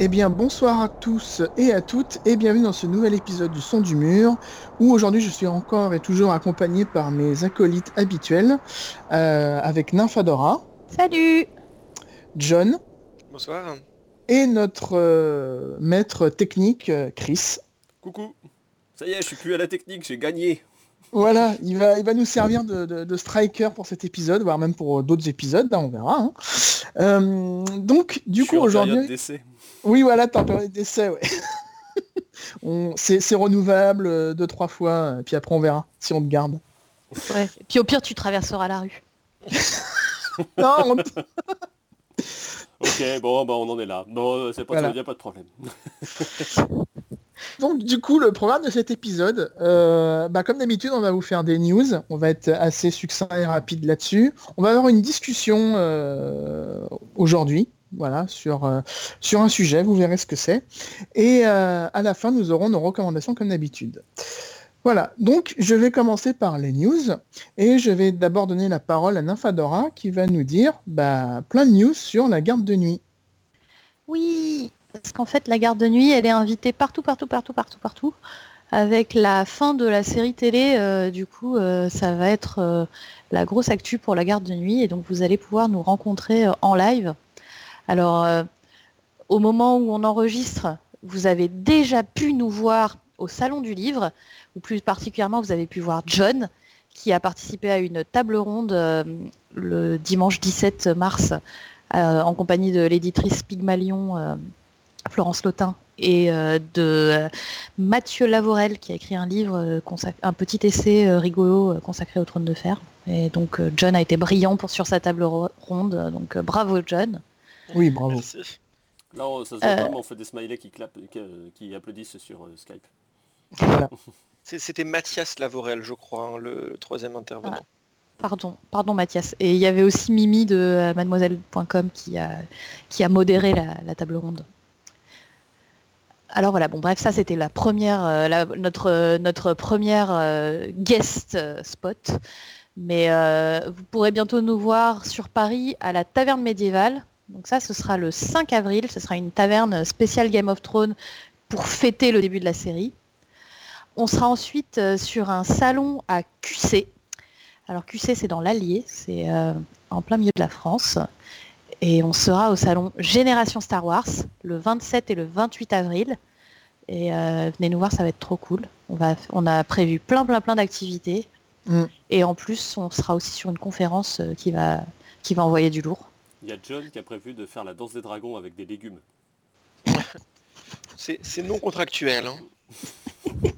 Eh bien, bonsoir à tous et à toutes, et bienvenue dans ce nouvel épisode du Son du Mur, où aujourd'hui je suis encore et toujours accompagné par mes acolytes habituels, euh, avec Nymphadora. Salut John. Bonsoir. Et notre euh, maître technique, euh, Chris. Coucou. Ça y est, je suis plus à la technique, j'ai gagné. Voilà, il va, il va nous servir de, striker pour cet épisode, voire même pour d'autres épisodes, là, on verra. Hein. donc, du coup, aujourd'hui... Oui, voilà, température d'essai, ouais. c'est renouvelable euh, deux, trois fois, euh, puis après on verra si on te garde. Ouais. Puis au pire, tu traverseras la rue. non, Ok, bon, bah, on en est là. Non, c'est pas voilà. pas de problème. Donc du coup, le programme de cet épisode, euh, bah, comme d'habitude, on va vous faire des news. On va être assez succinct et rapide là-dessus. On va avoir une discussion aujourd'hui voilà, sur, euh, sur un sujet, vous verrez ce que c'est. Et euh, à la fin, nous aurons nos recommandations comme d'habitude. Voilà, donc je vais commencer par les news et je vais d'abord donner la parole à Nymphadora qui va nous dire bah, plein de news sur la garde de nuit. Oui, parce qu'en fait la garde de nuit, elle est invitée partout, partout, partout, partout, partout. Avec la fin de la série télé, euh, du coup, ça va être la grosse actu pour la garde de nuit et donc vous allez pouvoir nous rencontrer en live alors, euh, au moment où on enregistre, vous avez déjà pu nous voir au Salon du Livre, ou plus particulièrement, vous avez pu voir John, qui a participé à une table ronde euh, le dimanche 17 mars euh, en compagnie de l'éditrice Pygmalion, Florence Lotin, et de Mathieu Lavorel, qui a écrit un livre, un petit essai rigolo consacré au trône de fer. Et donc John a été brillant pour, sur sa table ronde, donc bravo John. Oui, bravo. Là, on, ça se voit euh... on fait des smileys qui, clapent, qui, applaudissent sur euh, Skype. C'était Mathias Lavorel, je crois, hein, le, troisième intervenant. Ah, pardon, pardon Mathias. Et il y avait aussi Mimi de euh, mademoiselle.com qui a, qui a modéré la, table ronde. Alors voilà, bon bref, ça c'était la première, euh, notre, notre première guest spot. Mais vous pourrez bientôt nous voir sur Paris à la Taverne Médiévale, donc ça, ce sera le 5 avril. Ce sera une taverne spéciale Game of Thrones pour fêter le début de la série. On sera ensuite euh, sur un salon à QC. Alors QC, c'est dans l'Allier, c'est euh, en plein milieu de la France. Et on sera au salon Génération Star Wars le 27 et le 28 avril. Et euh, venez nous voir, ça va être trop cool. On, va, on a prévu plein, plein, plein d'activités. Mm. Et en plus, on sera aussi sur une conférence qui va, qui va envoyer du lourd. Il y a John qui a prévu de faire la danse des dragons avec des légumes. C'est non contractuel. Hein.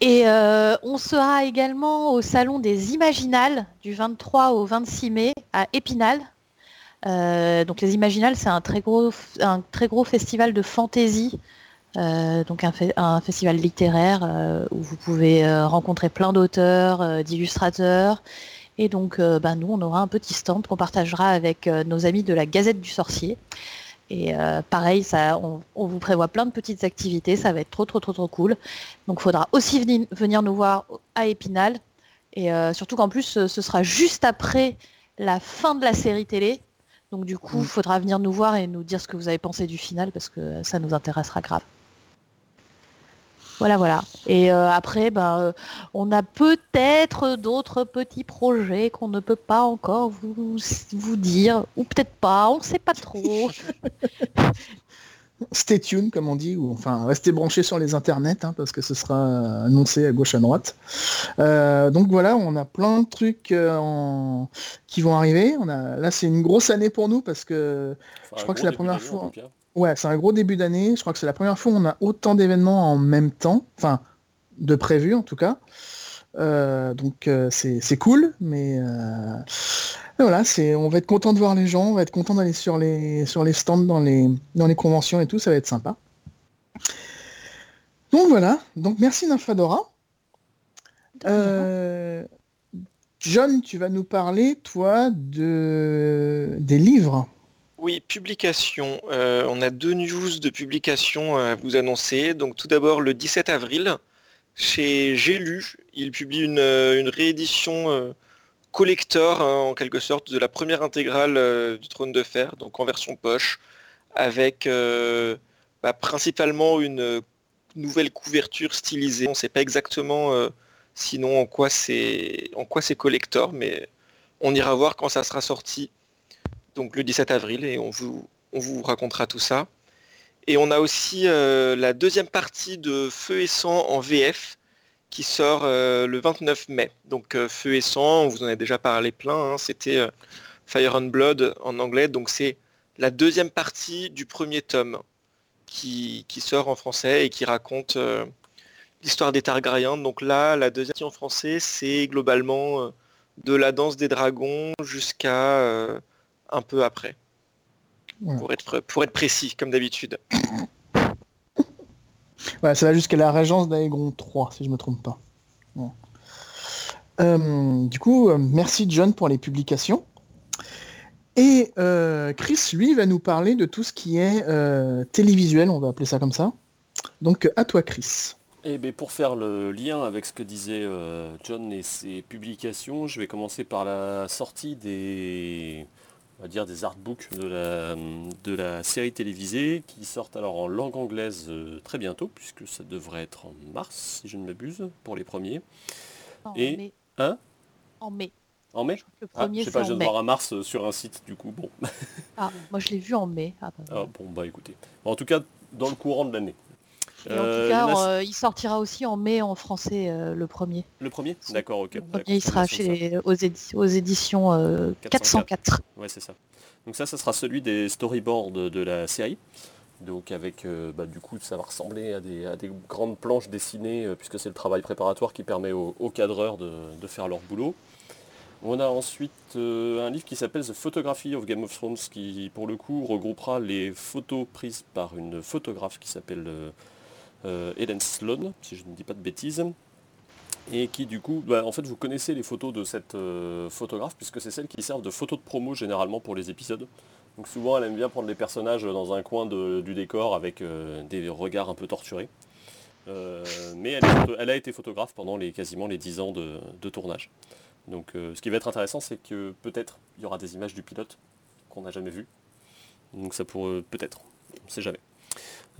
Et euh, on sera également au Salon des Imaginales du 23 au 26 mai à Épinal. Euh, donc les Imaginales, c'est un, très gros, un très gros festival de fantaisie, euh, donc un, un, festival littéraire où vous pouvez rencontrer plein d'auteurs, d'illustrateurs et donc, euh, bah, nous, on aura un petit stand qu'on partagera avec euh, nos amis de la Gazette du Sorcier. Et euh, pareil, ça, on, vous prévoit plein de petites activités, ça va être trop trop trop trop cool. Donc il faudra aussi venir, nous voir à Épinal. Et surtout qu'en plus, ce sera juste après la fin de la série télé. Donc du coup, il mmh. faudra venir nous voir et nous dire ce que vous avez pensé du final parce que ça nous intéressera grave. Voilà, voilà. Et euh, après, ben, euh, on a peut-être d'autres petits projets qu'on ne peut pas encore vous, vous dire, ou peut-être pas, on ne sait pas trop. Stay tuned, comme on dit, ou enfin restez branchés sur les internets, hein, parce que ce sera annoncé à gauche à droite. Euh, donc voilà, on a plein de trucs qui vont arriver. On a... Là, c'est une grosse année pour nous, parce que je crois que c'est la première fois. Ouais, c'est un gros début d'année. Je crois que c'est la première fois où on a autant d'événements en même temps. Enfin, de prévu en tout cas. Euh, donc euh, c'est cool, mais euh, voilà, c'est on va être content de voir les gens, on va être content d'aller sur les sur les stands dans les dans les conventions et tout, ça va être sympa. Donc voilà, donc merci Nymphadora. John, tu vas nous parler toi de des livres. Oui, publication. Euh, on a deux news de publication à vous annoncer. Donc tout d'abord le 17 avril, chez J'ai lu, il publie une, euh, réédition euh, collector hein, en quelque sorte de la première intégrale du Trône de Fer, donc en version poche, avec bah, principalement une nouvelle couverture stylisée. On ne sait pas exactement sinon en quoi c'est en quoi c'est collector, mais on ira voir quand ça sera sorti, donc le 17 avril, et on vous, on vous racontera tout ça. Et on a aussi euh, la deuxième partie de Feu et Sang en VF qui sort euh, le 29 mai. Donc euh, Feu et Sang, on vous en a déjà parlé plein, hein, c'était Fire and Blood en anglais, donc c'est la deuxième partie du premier tome qui, qui, sort en français et qui raconte l'histoire des Targaryens. Donc là, la deuxième partie en français, c'est globalement de la danse des dragons jusqu'à un peu après. Pour, être, pour être précis, comme d'habitude. Ouais, ça va jusqu'à la régence d'Aegon 3, si je ne me trompe pas. Euh, du coup, euh, merci John pour les publications. Et Chris, lui, va nous parler de tout ce qui est télévisuel, on va appeler ça comme ça. Donc à toi Chris. Et eh bien, pour faire le lien avec ce que disait euh, John et ses publications, je vais commencer par la sortie des, on va dire des artbooks de la, de la série télévisée qui sortent alors en langue anglaise euh, très bientôt, puisque ça devrait être en mars, si je ne m'abuse, pour les premiers. En et mai. Hein? En mai. En mai? Le ah, Je sais pas, je viens de voir un mars euh, sur un site, du coup, bon. ah, moi je l'ai vu en mai. Ah, bah, ah, bon, bah écoutez. En tout cas, dans le courant de l'année. Et en tout euh, cas, euh, il sortira aussi en mai en français euh, le premier. Le premier? D'accord, ok. il sera chez, aux, aux, éditions 404. Ouais, c'est ça. Donc ça, ça sera celui des storyboards de, la série. Donc avec, bah, du coup, ça va ressembler à des, grandes planches dessinées, puisque c'est le travail préparatoire qui permet aux, cadreurs de, faire leur boulot. On a ensuite un livre qui s'appelle The Photography of Game of Thrones, qui pour le coup regroupera les photos prises par une photographe qui s'appelle euh, Hélène Sloan, si je ne dis pas de bêtises, et qui du coup, bah, en fait vous connaissez les photos de cette euh, photographe, puisque c'est celles qui servent de photos de promo généralement pour les épisodes. Donc souvent elle aime bien prendre les personnages dans un coin du décor avec euh, des regards un peu torturés. mais elle, a été photographe pendant quasiment les 10 ans de, de tournage. Donc ce qui va être intéressant, c'est que peut-être il y aura des images du pilote qu'on n'a jamais vues. Donc ça pourrait peut-être, on ne sait jamais.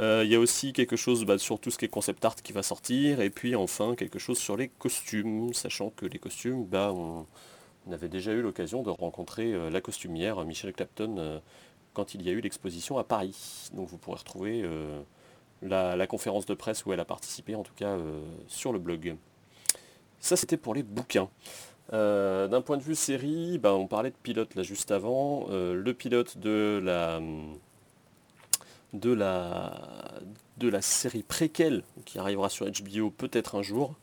Euh, il y a aussi quelque chose bah, sur tout ce qui est concept art qui va sortir, et puis enfin quelque chose sur les costumes, sachant que les costumes, bah, on, avait déjà eu l'occasion de rencontrer euh, la costumière Michelle Clapton euh, quand il y a eu l'exposition à Paris. Donc vous pourrez retrouver la, conférence de presse où elle a participé, en tout cas sur le blog. Ça c'était pour les bouquins. D'un point de vue série, bah, on parlait de pilote là juste avant. le pilote de la de la, série préquelle qui arrivera sur HBO peut-être un jour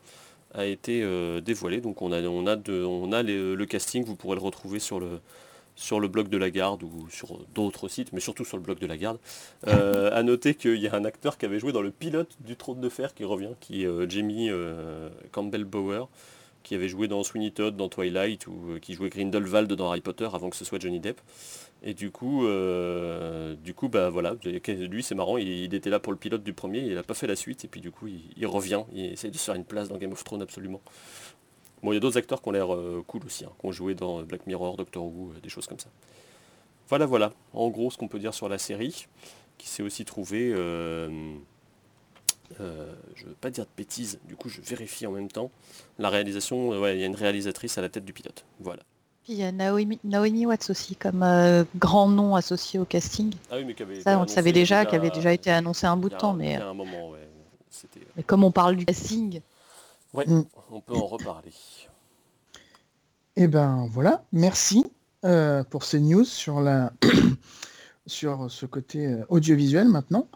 a été euh, dévoilé. Donc on a, on a, de, on a le casting, vous pourrez le retrouver sur le, sur le blog de la garde ou sur d'autres sites, mais surtout sur le blog de la garde. Euh, à noter qu'il y a un acteur qui avait joué dans le pilote du Trône de Fer qui revient, qui est euh, Jamie Campbell Bower, qui avait joué dans Sweeney Todd, dans Twilight, ou qui jouait Grindelwald dans Harry Potter avant que ce soit Johnny Depp. Et du coup, euh, du coup, bah voilà, lui c'est marrant, il, était là pour le pilote du premier, il n'a pas fait la suite, et puis du coup il, revient, il essaie de se faire une place dans Game of Thrones absolument. Bon, il y a d'autres acteurs qui ont l'air euh, cool aussi, hein, qui ont joué dans Black Mirror, Doctor Who, euh, des choses comme ça. Voilà, voilà, en gros ce qu'on peut dire sur la série, qui s'est aussi trouvé, je ne veux pas dire de bêtises, du coup je vérifie en même temps, la réalisation, ouais, il y a une réalisatrice à la tête du pilote, voilà il y a Naomi, Watts aussi comme euh, grand nom associé au casting. Ah oui, mais avait Ça, on le savait déjà, qui avait déjà été annoncé un bout de temps. Mais, un moment, mais comme on parle du casting. Ouais, mm. on peut en reparler. Et eh ben voilà, merci euh, pour ces news sur la sur ce côté euh, audiovisuel maintenant.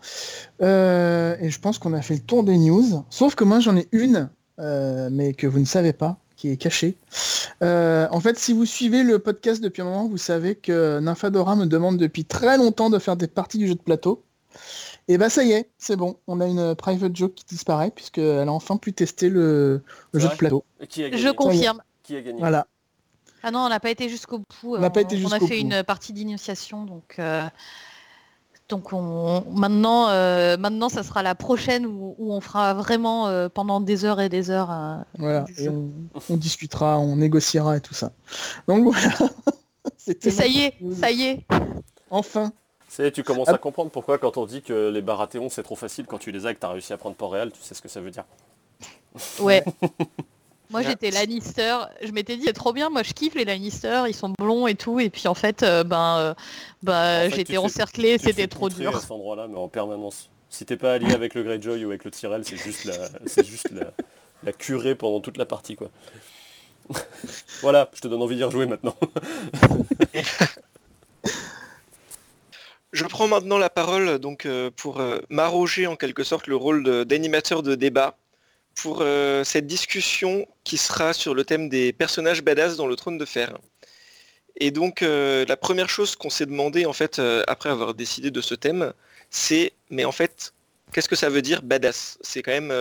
et je pense qu'on a fait le tour des news. Sauf que moi j'en ai une, mais que vous ne savez pas qui est caché. Euh, en fait, si vous suivez le podcast depuis un moment, vous savez que Nymphadora me demande depuis très longtemps de faire des parties du jeu de plateau. Et bah ça y est, c'est bon. On a une private joke qui disparaît puisqu'elle a enfin pu tester le, jeu de plateau. Je confirme. Qui a gagné Voilà. Ah non, on n'a pas été jusqu'au bout. On, a, pas été on a fait une partie d'initiation, donc euh, donc on, maintenant, euh, maintenant, ça sera la prochaine où, on fera vraiment euh, pendant des heures et des heures. Euh, voilà, et on, discutera, on négociera et tout ça. Donc voilà. ça y est, ça y est. Enfin. C'est, tu commences à comprendre pourquoi quand on dit que les Baratheons c'est trop facile quand tu les as et que tu as réussi à prendre Port-Réal, tu sais ce que ça veut dire. Ouais. moi j'étais Lannister, je m'étais dit c'est trop bien, moi je kiffe les Lannister, ils sont blonds et tout, et puis en fait euh, ben euh, bah, j'étais encerclé, c'était trop dur. à cet endroit-là, mais en permanence. Si t'es pas allié avec le Greyjoy ou avec le Tyrell, c'est juste la, c'est juste la, la curée pendant toute la partie quoi. voilà, je te donne envie d'y rejouer maintenant. Je prends maintenant la parole donc euh, pour euh, m'arroger en quelque sorte le rôle d'animateur de, débat pour euh, cette discussion qui sera sur le thème des personnages badass dans le trône de fer. Et donc la première chose qu'on s'est demandé en fait après avoir décidé de ce thème, c'est mais en fait qu'est-ce que ça veut dire badass? C'est quand même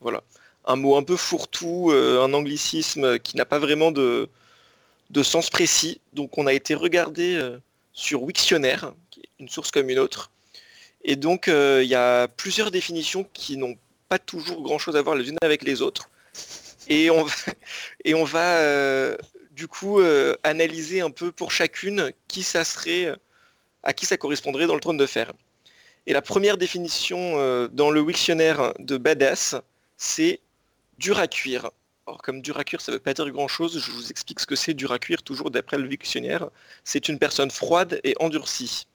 voilà un mot un peu fourre-tout, un anglicisme qui n'a pas vraiment de, de sens précis. Donc on a été regardé sur Wiktionnaire, une source comme une autre. Et donc, euh, il y a plusieurs définitions qui n'ont pas toujours grand-chose à voir les unes avec les autres. Et on va, et on va euh, du coup euh, analyser un peu pour chacune qui ça serait, à qui ça correspondrait dans le trône de fer. Et la première définition dans le Wiktionnaire de badass, c'est dur à cuire. Alors comme dur à cuire, ça veut pas dire grand-chose. Je vous explique ce que c'est dur à cuire, toujours d'après le dictionnaire. C'est une personne froide et endurcie.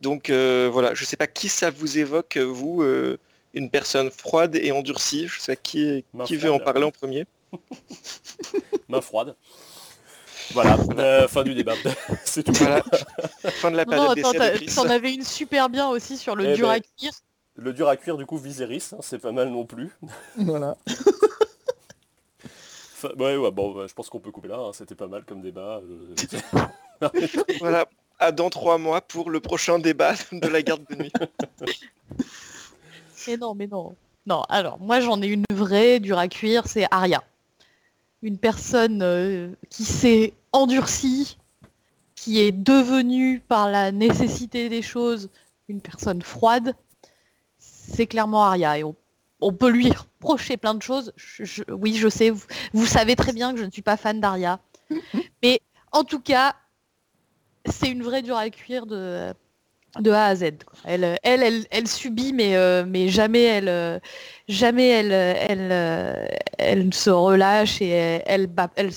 Donc euh, voilà, je sais pas qui ça vous évoque, vous, euh, une personne froide et endurcie. Je sais pas qui, qui veut en parler en premier. Main froide. Voilà, euh, fin du débat. C'est tout. Voilà. fin de la période Tu en avais une super bien aussi sur le eh dur ben, à cuire. Le dur à cuire, du coup, Viserys, hein, c'est pas mal non plus. Voilà. ouais, ouais, bon, bah, je pense qu'on peut couper là. Hein, c'était pas mal comme débat. Euh, voilà. À dans trois mois pour le prochain débat de la garde de nuit. Mais non, mais non. Non, alors moi j'en ai une vraie dure à cuire, c'est Aria. Une personne euh, qui s'est endurcie, qui est devenue par la nécessité des choses une personne froide, c'est clairement Aria. Et on on peut lui reprocher plein de choses. oui, je sais, vous, savez très bien que je ne suis pas fan d'Aria. Mais en tout cas, c'est une vraie dure à cuire de, de A à Z. Elle, elle, elle, subit, mais, euh, mais jamais elle, jamais elle, elle, elle, se relâche et elle, elle,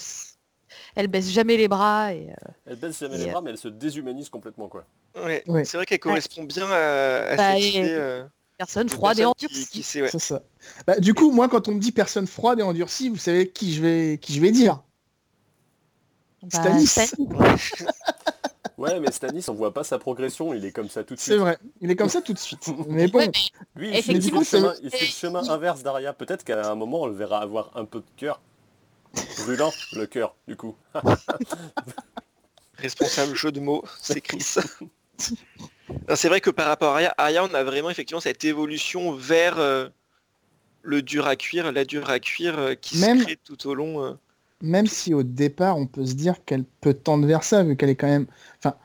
elle, baisse jamais les bras. Et, euh, elle baisse jamais les bras, mais elle se déshumanise complètement, quoi. Ouais, C'est vrai qu'elle correspond bien à, bah, cette idée. Personne froide et endurcie. C'est ça. Bah, du coup, moi, quand on me dit personne froide et endurcie, vous savez qui je vais, qui je vais dire? Bah, Stanis. ouais, mais Stanis, on voit pas sa progression, il est comme ça tout de suite. C'est vrai, il est comme ça tout de suite. mais bon. Lui, il fait, le chemin, il fait le chemin inverse d'Aria. Peut-être qu'à un moment, on le verra avoir un peu de cœur. Brûlant, le cœur, du coup. Responsable jeu de mots, c'est Chris. C'est vrai que par rapport à Aya, on a vraiment effectivement cette évolution vers euh, le dur à cuire, la dure à cuire euh, qui se crée tout au long. Euh. Même si au départ, on peut se dire qu'elle peut tendre vers ça, vu qu'elle est quand même. Enfin,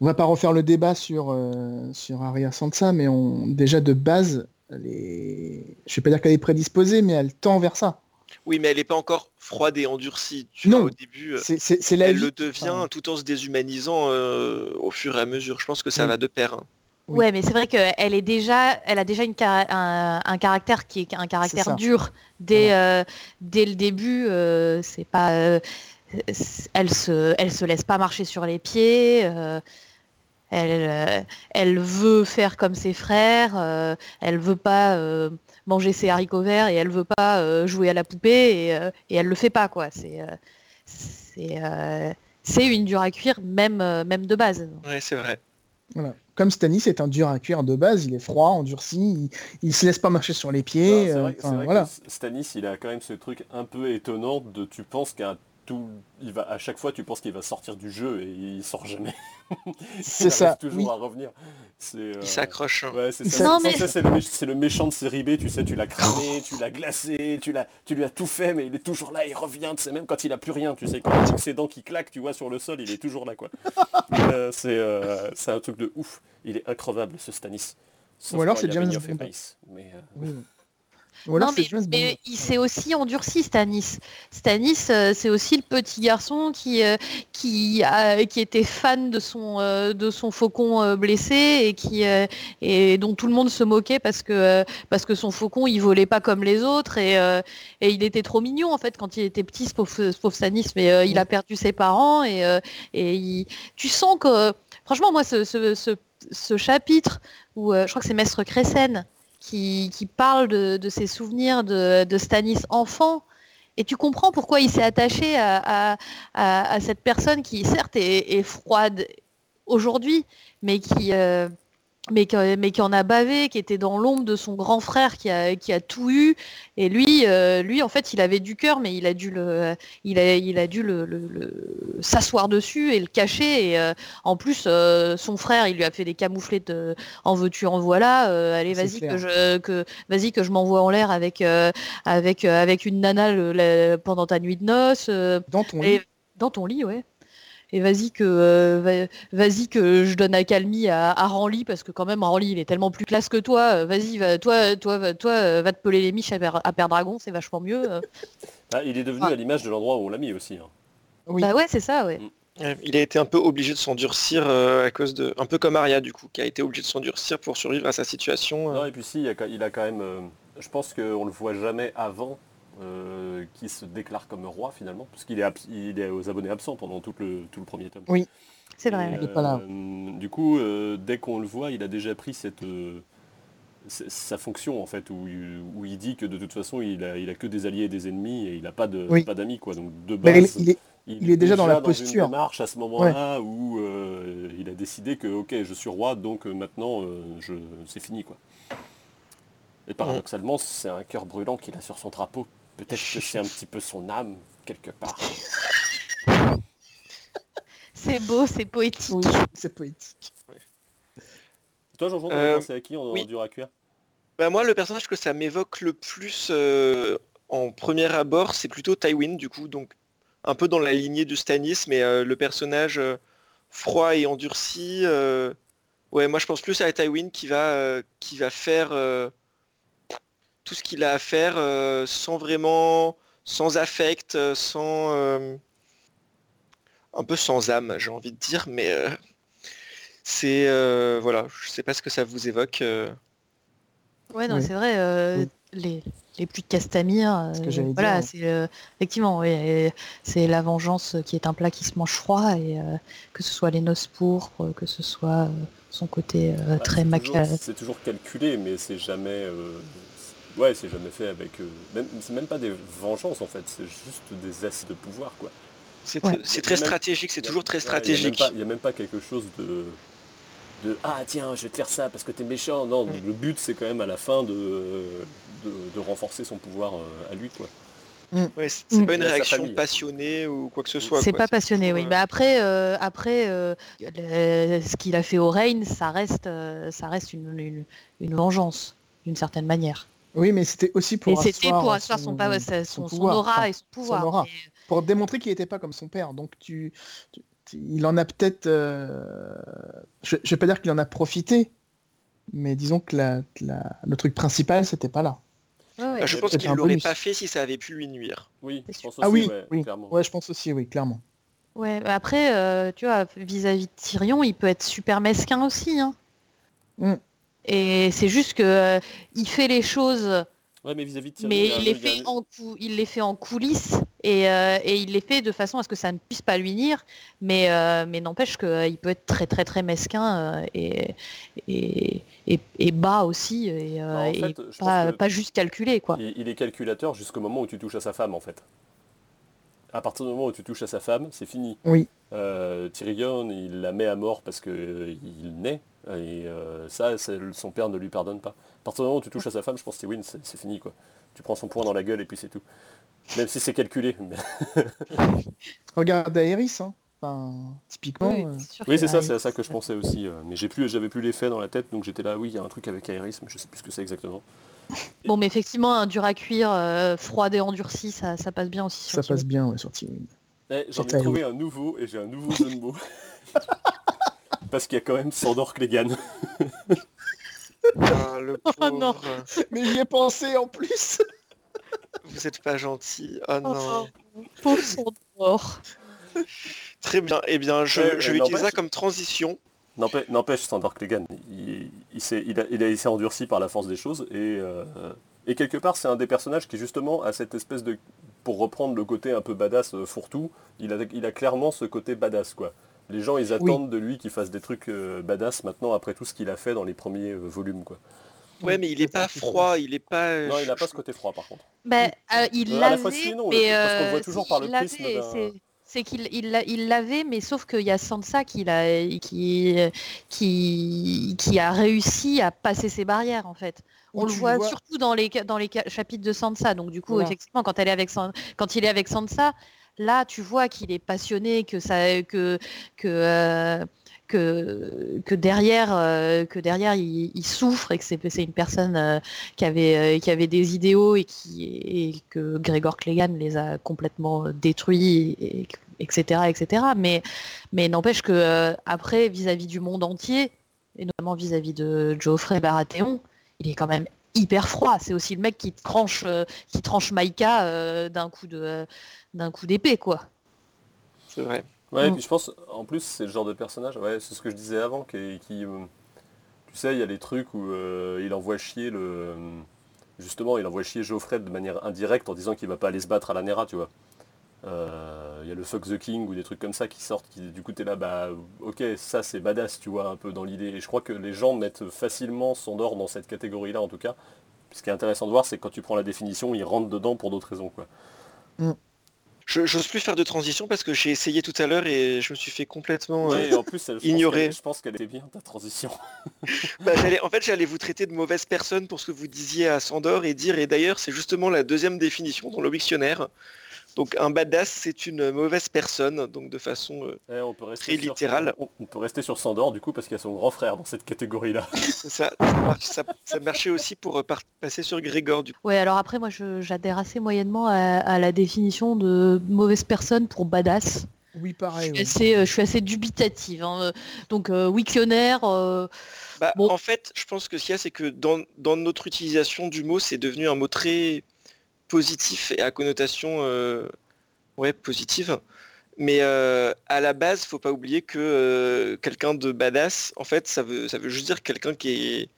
on va pas refaire le débat sur, sur Arya Sansa, mais on... déjà de base, elle est... je vais pas dire qu'elle est prédisposée, mais elle tend vers ça. Oui, mais elle n'est pas encore froide et endurcie. Tu non, au début, euh, c'est, la elle le devient tout en se déshumanisant euh, au fur et à mesure. Je pense que ça va de pair. Hein. Ouais, mais c'est vrai qu'elle est déjà, elle a déjà une un, caractère qui est un caractère dur dès, euh, dès le début. c'est pas, elle se, elle se laisse pas marcher sur les pieds. elle, elle veut faire comme ses frères. elle veut pas manger ses haricots verts et elle veut pas euh, jouer à la poupée et, euh, et, elle le fait pas quoi. C'est euh, c'est une dure à cuire même même de base. Oui, c'est vrai. Voilà. Comme Stanis est un dur à cuire de base, il est froid, endurci, il, ne se laisse pas marcher sur les pieds. voilà. Stanis, il a quand même ce truc un peu étonnant de tu penses qu'un il va, à chaque fois, tu penses qu'il va sortir du jeu et il sort jamais. c'est ça. toujours à revenir. Euh, il s'accroche. Hein. c'est c'est le, méchant de série B, tu sais, tu l'as cramé, tu l'as glacé, tu, tu lui as tout fait, mais il est toujours là, il revient, tu sais, même quand il a plus rien, tu sais, quand il a ses dents qui claquent, tu vois, sur le sol, il est toujours là, quoi. Euh, euh, c'est un truc de ouf. Il est increvable, ce Stanis. Ou alors c'est James Mais, Voilà, Non, mais, il s'est aussi endurci, Stanis. Stanis, euh, c'est aussi le petit garçon qui, euh, qui, a- qui était fan de son, euh, de son faucon blessé et, qui, et dont tout le monde se moquait parce que, parce que son faucon, il volait pas comme les autres et, et il était trop mignon en fait quand il était petit, ce pauvre, ce pauvre Stanis. Mais il a perdu ses parents et, et il- tu sens que, franchement, moi, ce, ce, ce- ce chapitre où je crois que c'est Maître Cressen qui, parle de, ses souvenirs de, Stanis enfant. Et tu comprends pourquoi il s'est attaché à, cette personne qui, certes, est, est froide aujourd'hui, mais qui, euh, mais, qui, mais qui en a bavé, qui était dans l'ombre de son grand frère qui a, qui a tout eu. Et lui, euh, lui, en fait, il avait du cœur, mais il a dû le, il a, il a dû le, le- le- s'asseoir dessus et le cacher. Et euh, en plus, euh, son frère, il lui a fait des camouflets de en veux-tu, en voilà. allez, vas-y que je, que, vas-y que je m'envoie en l'air avec, avec, avec une nana le- pendant ta nuit de noces. Dans ton et lit. dans ton lit, ouais. Et vas-y que euh, va- vas-y que je donne accalmie à, à Ranly parce que quand même Ranly il est tellement plus classe que toi. euh, Vas-y, va, toi, toi, va, toi, euh, va te peler les miches à, Per- à Père Dragon, c'est vachement mieux. euh. Ah, il est devenu Ah. à l'image de l'endroit où on l'a mis aussi. hein. Oui. Bah ouais, c'est ça, ouais. Ouais, Il a été un peu obligé de s'endurcir à cause de... Un peu comme Arya du coup, qui a été obligé de s'endurcir pour survivre à sa situation. Non, et puis si, il, a, quand- même... je pense qu'on le voit jamais avant euh, qu'il se déclare comme roi finalement, parce qu'il est, il est aux abonnés absents pendant tout le, tout le premier tome. Oui. C'est vrai. Il est pas là. euh, du coup, euh, dès qu'on le voit, il a déjà pris cette, euh, sa fonction en fait, où, il- où il dit que de toute façon, il a, il a que des alliés et des ennemis et il n'a pas de Oui. pas d'amis quoi. Donc de base, il, il est, il est déjà dans la posture. Une démarche à ce moment-là où euh, il a décidé que ok, je suis roi, donc maintenant euh, je, c'est fini quoi. Et paradoxalement, c'est un cœur brûlant qu'il a sur son drapeau. Peut-être que c'est un petit peu son âme quelque part. C'est beau, c'est poétique. oui, c'est poétique. Toi, Jean-Jean, Euh, t'as pensé à qui en, oui. dur à cuire? Bah, moi, le personnage que ça m'évoque le plus euh, en premier abord, c'est plutôt Tywin, du coup, donc un peu dans la lignée de Stannis, mais euh, le personnage euh, froid et endurci. euh, ouais, moi je pense plus à Tywin qui va, euh, qui va faire euh, tout ce qu'il a à faire euh, sans vraiment, sans affect, euh, sans euh, un peu sans âme, j'ai envie de dire, mais euh, c'est euh, voilà, je sais pas ce que ça vous évoque. euh. Ouais, non, Oui. c'est vrai. euh, Oui. les, les pluies de Castamir, Ce euh, voilà, c'est euh, effectivement, oui, et c'est la vengeance qui est un plat qui se mange froid et euh, que ce soit les noces pourpres, que ce soit euh, son côté euh, Bah, très mac. C'est toujours calculé, mais c'est jamais. euh, Ouais, c'est jamais fait avec. euh, même- c'est même pas des vengeances en fait, c'est juste des as de pouvoir quoi. C'est Ouais. très même- stratégique, c'est toujours très Ouais, il y a même stratégique. pas- Il n'y a, même pas quelque chose de, de Ah tiens, je vais te faire ça parce que t'es méchant. Non, Mm. le but c'est quand même à la fin de, de, de renforcer son pouvoir euh, à lui quoi. Ouais, c'est Mm. pas une réaction famille. passionnée ou quoi que ce soit. C'est pas passionné, oui. ouais. Mais après, euh, après euh, le- ce qu'il a fait au Reign, ça reste, euh, ça reste une, une- une vengeance, d'une certaine manière. Oui, mais c'était aussi Et pour c'était asseoir pour asseoir son, pa- sa- son, son pouvoir, aura enfin, et son pouvoir. aura. Mais- pour démontrer qu'il n'était pas comme son père. Donc tu, tu- tu- il en a peut-être, euh, je, je vais pas dire qu'il en a profité, mais disons que la, que la- le truc principal c'était pas là. ouais, ouais. Bah, je pense qu'il un l'aurait pas fait si ça avait pu lui nuire. Oui, C'est je sûr. pense aussi, ah oui, ouais, oui, clairement. ouais, je pense aussi, oui, clairement. Ouais, mais après, euh, tu vois, vis-à-vis de Tyrion, il peut être super mesquin aussi. hein. Mm. Et c'est juste que euh, il fait les choses, Ouais, mais vis-à-vis de Tyrion, mais il les fait en cou- il les fait en coulisses et, euh, et il les fait de façon à ce que ça ne puisse pas lui nuire. Mais, euh, mais n'empêche qu'il peut être très très très mesquin et, et, et, bas aussi et, en fait, pas, que- pas juste calculé quoi. Il, il est calculateur jusqu'au moment où tu touches à sa femme en fait. À partir du moment où tu touches à sa femme, c'est fini. Oui. Euh, Tyrion, il la met à mort parce qu'il naît, et euh, ça, c'est- son père ne lui pardonne pas. À partir du moment où tu touches à sa femme, je pense que Tywin, c'est fini quoi. Tu prends son poing dans la gueule et puis c'est tout. Même si c'est calculé. mais- Regarde Aerys, hein. Enfin, typiquement. Oui, euh, c'est Oui, ça, c'est à ça que je pensais aussi. euh, Mais j'ai plus, j'avais plus les faits dans la tête, donc j'étais là, oui, il y a un truc avec Aerys, mais je sais plus ce que c'est exactement. Bon, mais effectivement, un dur à cuire, euh, froid et endurci, ça, ça passe bien aussi. sur ça passe bien ouais, sur Tywin. Eh, J'en ai trouvé un nouveau et j'ai un nouveau jeu de mots. Parce qu'il y a quand même Sandor Clegane. Ah, le Oh non. Mais j'y ai pensé en plus. Vous êtes pas gentil. Oh non. Pauvre Sandor. Très bien. Eh bien, je, Euh, je vais utiliser ça comme transition. N'empê- N'empêche, Sandor Clegane, il, il s'est il a- il a- il s'est endurci par la force des choses et, euh, et quelque part c'est un des personnages qui justement a cette espèce de, pour reprendre le côté un peu badass euh, fourre-tout, il a, il a clairement ce côté badass quoi. Les gens ils attendent de lui qu'il fasse des trucs euh, badass maintenant après tout ce qu'il a fait dans les premiers euh, volumes quoi. Ouais, mais il est pas froid, il est pas. euh, Non il a pas ce côté froid par contre. Ben, euh, il si l'avait, mais parce qu'on le voit toujours si, par le prisme d'un- c'est- qu'il il l'a- il l'avait, mais sauf qu'il y a Sansa qui, l'a- qui, qui, qui a réussi à passer ses barrières en fait. On le voit, vois- surtout dans les, dans chapitres de Sansa. Donc du coup, Voilà. effectivement, quand, elle est avec San- quand il est avec Sansa, là, tu vois qu'il est passionné, que ça, que, que, euh, que, derrière, euh, que derrière, il, souffre et que c'est une personne euh, qui avait, euh, qui avait des idéaux et, qui, et que Gregor Clegane les a complètement détruits, et- et- etc., etc. Mais, mais n'empêche que après, vis-à-vis du monde entier, et notamment vis-à-vis de Geoffrey Baratheon, il est quand même hyper froid. C'est aussi le mec qui tranche, qui tranche Maïka d'un coup de, d'un coup d'épée, quoi. C'est vrai. Ouais, et Mm. puis je pense, en plus, c'est le genre de personnage, ouais, c'est ce que je disais avant, qui, qui, euh, tu sais, il y a les trucs où euh, il envoie chier le, euh, justement, il envoie chier Geoffrey de manière indirecte en disant qu'il va pas aller se battre à la Nera, tu vois. Euh, Il y a le Fuck the King ou des trucs comme ça qui sortent, qui du coup t'es là, bah ok, ça c'est badass, tu vois, un peu dans l'idée. Et je crois que les gens mettent facilement Sandor dans cette catégorie-là, en tout cas. Ce qui est intéressant de voir, c'est que quand tu prends la définition, il rentre dedans pour d'autres raisons, quoi. Je j'ose plus faire de transition parce que j'ai essayé tout à l'heure et je me suis fait complètement. euh, et en plus, elle- je ignorer. Je pense qu'elle était bien ta transition. bah, en fait, j'allais vous traiter de mauvaise personne pour ce que vous disiez à Sandor et dire, et d'ailleurs, c'est justement la deuxième définition dans le dictionnaire. Donc, un badass, c'est une mauvaise personne, donc de façon. euh, Eh, on peut rester Très sur- littéral. On, on peut rester sur Sandor du coup parce qu'il y a son grand frère dans cette catégorie-là. ça, ça, marche- ça- ça marchait aussi pour euh, par- passer sur Grégor, du coup. Ouais, alors après, moi, je- j'adhère assez moyennement à, à la définition de mauvaise personne pour badass. Oui, pareil. Je ouais. suis assez, euh, je suis assez dubitative. hein. Donc, euh, Wiktionnaire, euh, Bah, Bon. En fait, je pense que ce qu'il y a, c'est que dans, dans notre utilisation du mot, c'est devenu un mot très positif et à connotation euh, ouais, positive. Mais euh, à la base, faut pas oublier que euh, quelqu'un de badass, en fait, ça veut, ça veut juste dire quelqu'un qui est,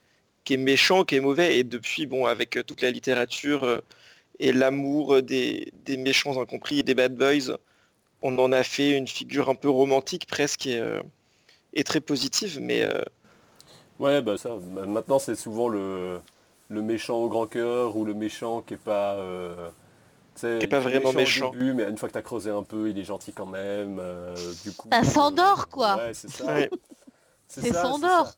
qui est méchant, qui est mauvais. Et depuis, bon, avec toute la littérature et l'amour des, des méchants incompris et des bad boys, on en a fait une figure un peu romantique presque et, et très positive. Mais Ouais, bah ça, bah, maintenant c'est souvent le, le méchant au grand cœur ou le méchant qui est pas... euh, Qui est pas vraiment au méchant. début, mais une fois que tu as creusé un peu, il est gentil quand même. euh, du coup, Ça s'endort, quoi. Ouais, c'est ça. Ça.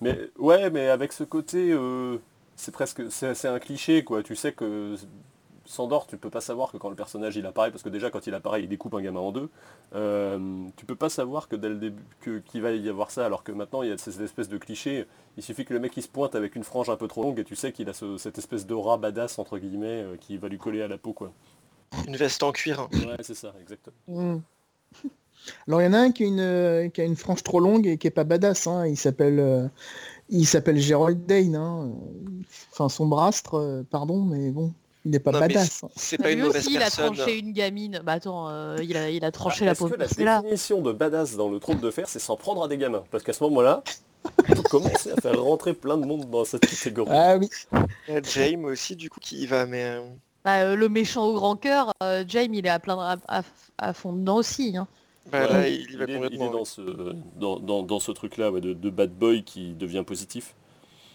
Mais ouais, mais avec ce côté, euh, c'est presque, c'est c'est un cliché quoi. Tu sais que Sandor, tu peux pas savoir que quand le personnage il apparaît, parce que déjà quand il apparaît, il découpe un gamin en deux. euh, tu peux pas savoir que dès le début que- qu'il va y avoir ça, alors que maintenant il y a cette espèce de cliché. Il suffit que le mec il se pointe avec une frange un peu trop longue et tu sais qu'il a ce- cette espèce d'aura badass entre guillemets euh, qui va lui coller à la peau quoi. une veste en cuir. Ouais, c'est ça, exactement. Mm. Alors il y en a un qui a une, euh, qui a une frange trop longue et qui est pas badass. hein. Il s'appelle euh, il s'appelle Gerald Dane. hein. Enfin son brastre, euh, pardon, mais bon, il n'est pas Non, badass. hein. C'est pas Lui une mauvaise aussi, il a tranché une gamine. Bah attends, euh, il, a, il a tranché Ah, la pauvre que la là. définition de badass dans le trône de fer, c'est s'en prendre à des gamins? Parce qu'à ce moment-là, on peut commencer à faire rentrer plein de monde dans cette catégorie. Ah oui. Il y a Jaime aussi, du coup, qui y va, mais... euh, Bah, euh, le méchant au grand cœur, euh, Jaime, il est à plein de- à, à- à fond dedans aussi. hein. bah, là, il va il, est, il complètement. est dans ce, dans, dans- dans ce truc-là ouais, de, de bad boy qui devient positif.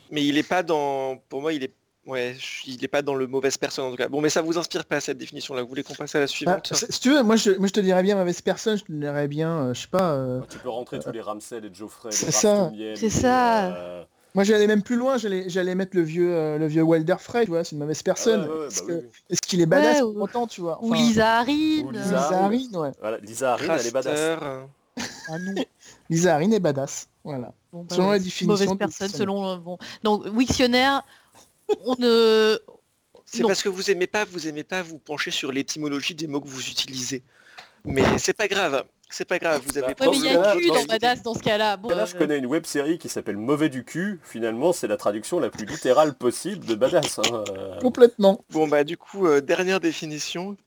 Mais il est pas dans... Pour moi, il est... Ouais, il est pas dans le mauvaise personne, en tout cas. Bon, mais ça vous inspire pas, cette définition-là. Vous voulez qu'on passe à la Ah, suivante? si si tu veux, moi je, moi je te dirais bien mauvaise personne, je te dirais bien, euh, je sais pas. euh, Tu peux rentrer tous les Ramsel et Geoffrey, les C'est ça. C'est les, ça. euh, moi j'allais même plus loin, j'allais j'allais mettre le vieux euh, le vieux Walder Frey, tu vois, c'est une mauvaise personne. ah ouais, ouais, Est-ce bah que- oui, oui. est-ce qu'il est badass ou- autant, tu vois? Ou Lisa Harine. ou euh, Lisa. Harine, ouais. Voilà, Lisa Harine, elle est badass. Euh, Ah non. Lisa Harine est badass. Voilà. bon, bah, selon la définition Mauvaise personne, selon... euh, bon. Donc, Wiktionnaire, on ne... C'est parce que vous aimez pas, vous aimez pas vous pencher sur l'étymologie des mots que vous utilisez. Mais c'est pas grave. C'est pas grave, vous avez Bah, pas Ouais, mais il y a cul dans dans- Badass dans ce cas-là. Bon, Là, je connais une web série qui s'appelle Mauvais du cul. Finalement, c'est la traduction la plus littérale possible de badass. hein. Complètement. Bon bah du coup, euh, dernière définition,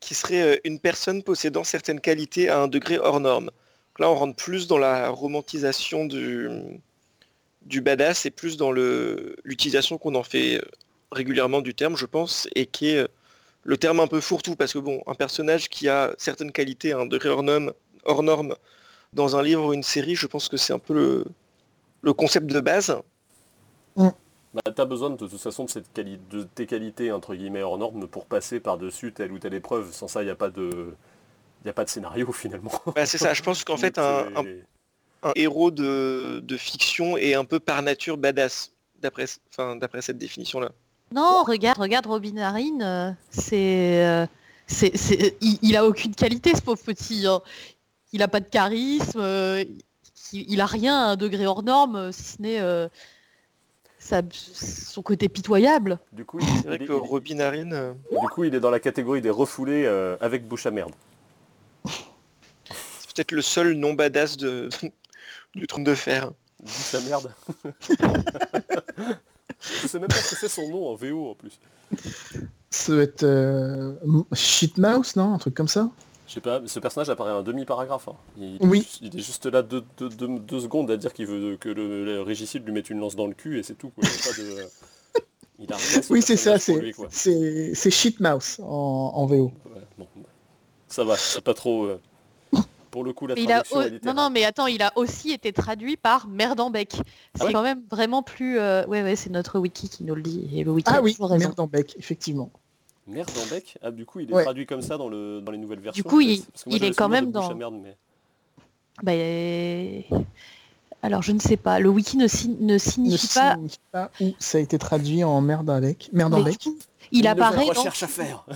qui serait euh, une personne possédant certaines qualités à un degré hors norme. Donc là, on rentre plus dans la romantisation du, du badass et plus dans le- l'utilisation qu'on en fait euh, régulièrement du terme, je pense, et qui est euh, le terme un peu fourre-tout, parce que bon, un personnage qui a certaines qualités un degré hors norme, hors norme dans un livre ou une série, je pense que c'est un peu le, le concept de base. Bah, t'as besoin de, toute façon de, cette quali- de tes qualités entre guillemets hors normes pour passer par-dessus telle ou telle épreuve. Sans ça, il n'y a pas de. Il a pas de scénario finalement. Bah, c'est ça, je pense qu'en fait, un, un C'est- un héros de, de fiction est un peu par nature badass, d'après enfin, d'après cette définition-là. Non, regarde, regarde Robin Harrin, euh, c'est, euh, c'est, c'est- il, il a aucune qualité ce pauvre petit. hein. Il a pas de charisme, euh, il, il a rien à un degré hors norme, si ce n'est euh, sa- son côté pitoyable. Du coup, il, C'est vrai il est- que Robin euh, du coup, il est dans la catégorie des refoulés euh, avec bouche à merde. c'est peut-être le seul non badass de, du trône de fer. Bouche à merde. Je sais même pas ce que c'est son nom en VO en plus. Ça doit être euh, Shitmouse, non Un truc comme ça? Je sais pas, ce personnage apparaît un demi-paragraphe. hein. Il, Oui. il est juste là deux, deux- deux- deux secondes à dire qu'il veut que le, le régicide lui mette une lance dans le cul et c'est tout. Quoi. Il a pas de- il a rien, ce Oui, c'est ça, c'est lui, quoi. c'est c'est Shitmouse en, en VO. Ouais, bon, ça va, c'est pas trop... euh, Pour le coup, la Mais il a traduction est non, non, mais attends, il a aussi été traduit par Merdenbeck. C'est Ah ouais quand même vraiment plus. euh, Ouais, ouais, c'est notre wiki qui nous le dit. Et le wiki Ah oui, toujours raison. merde en bec, effectivement. Merde en bec Ah, du coup, il est Ouais. traduit comme ça dans, le, dans les nouvelles versions coup, peut-être il- Parce que moi, il est quand même dans- merde, mais- Bah, euh, Alors, je ne sais pas. Le wiki ne, si- ne Ne signifie pas. signifie pas où ça a été traduit en merde avec. Merde en Mais bec. du coup, il Une apparaît, recherche à faire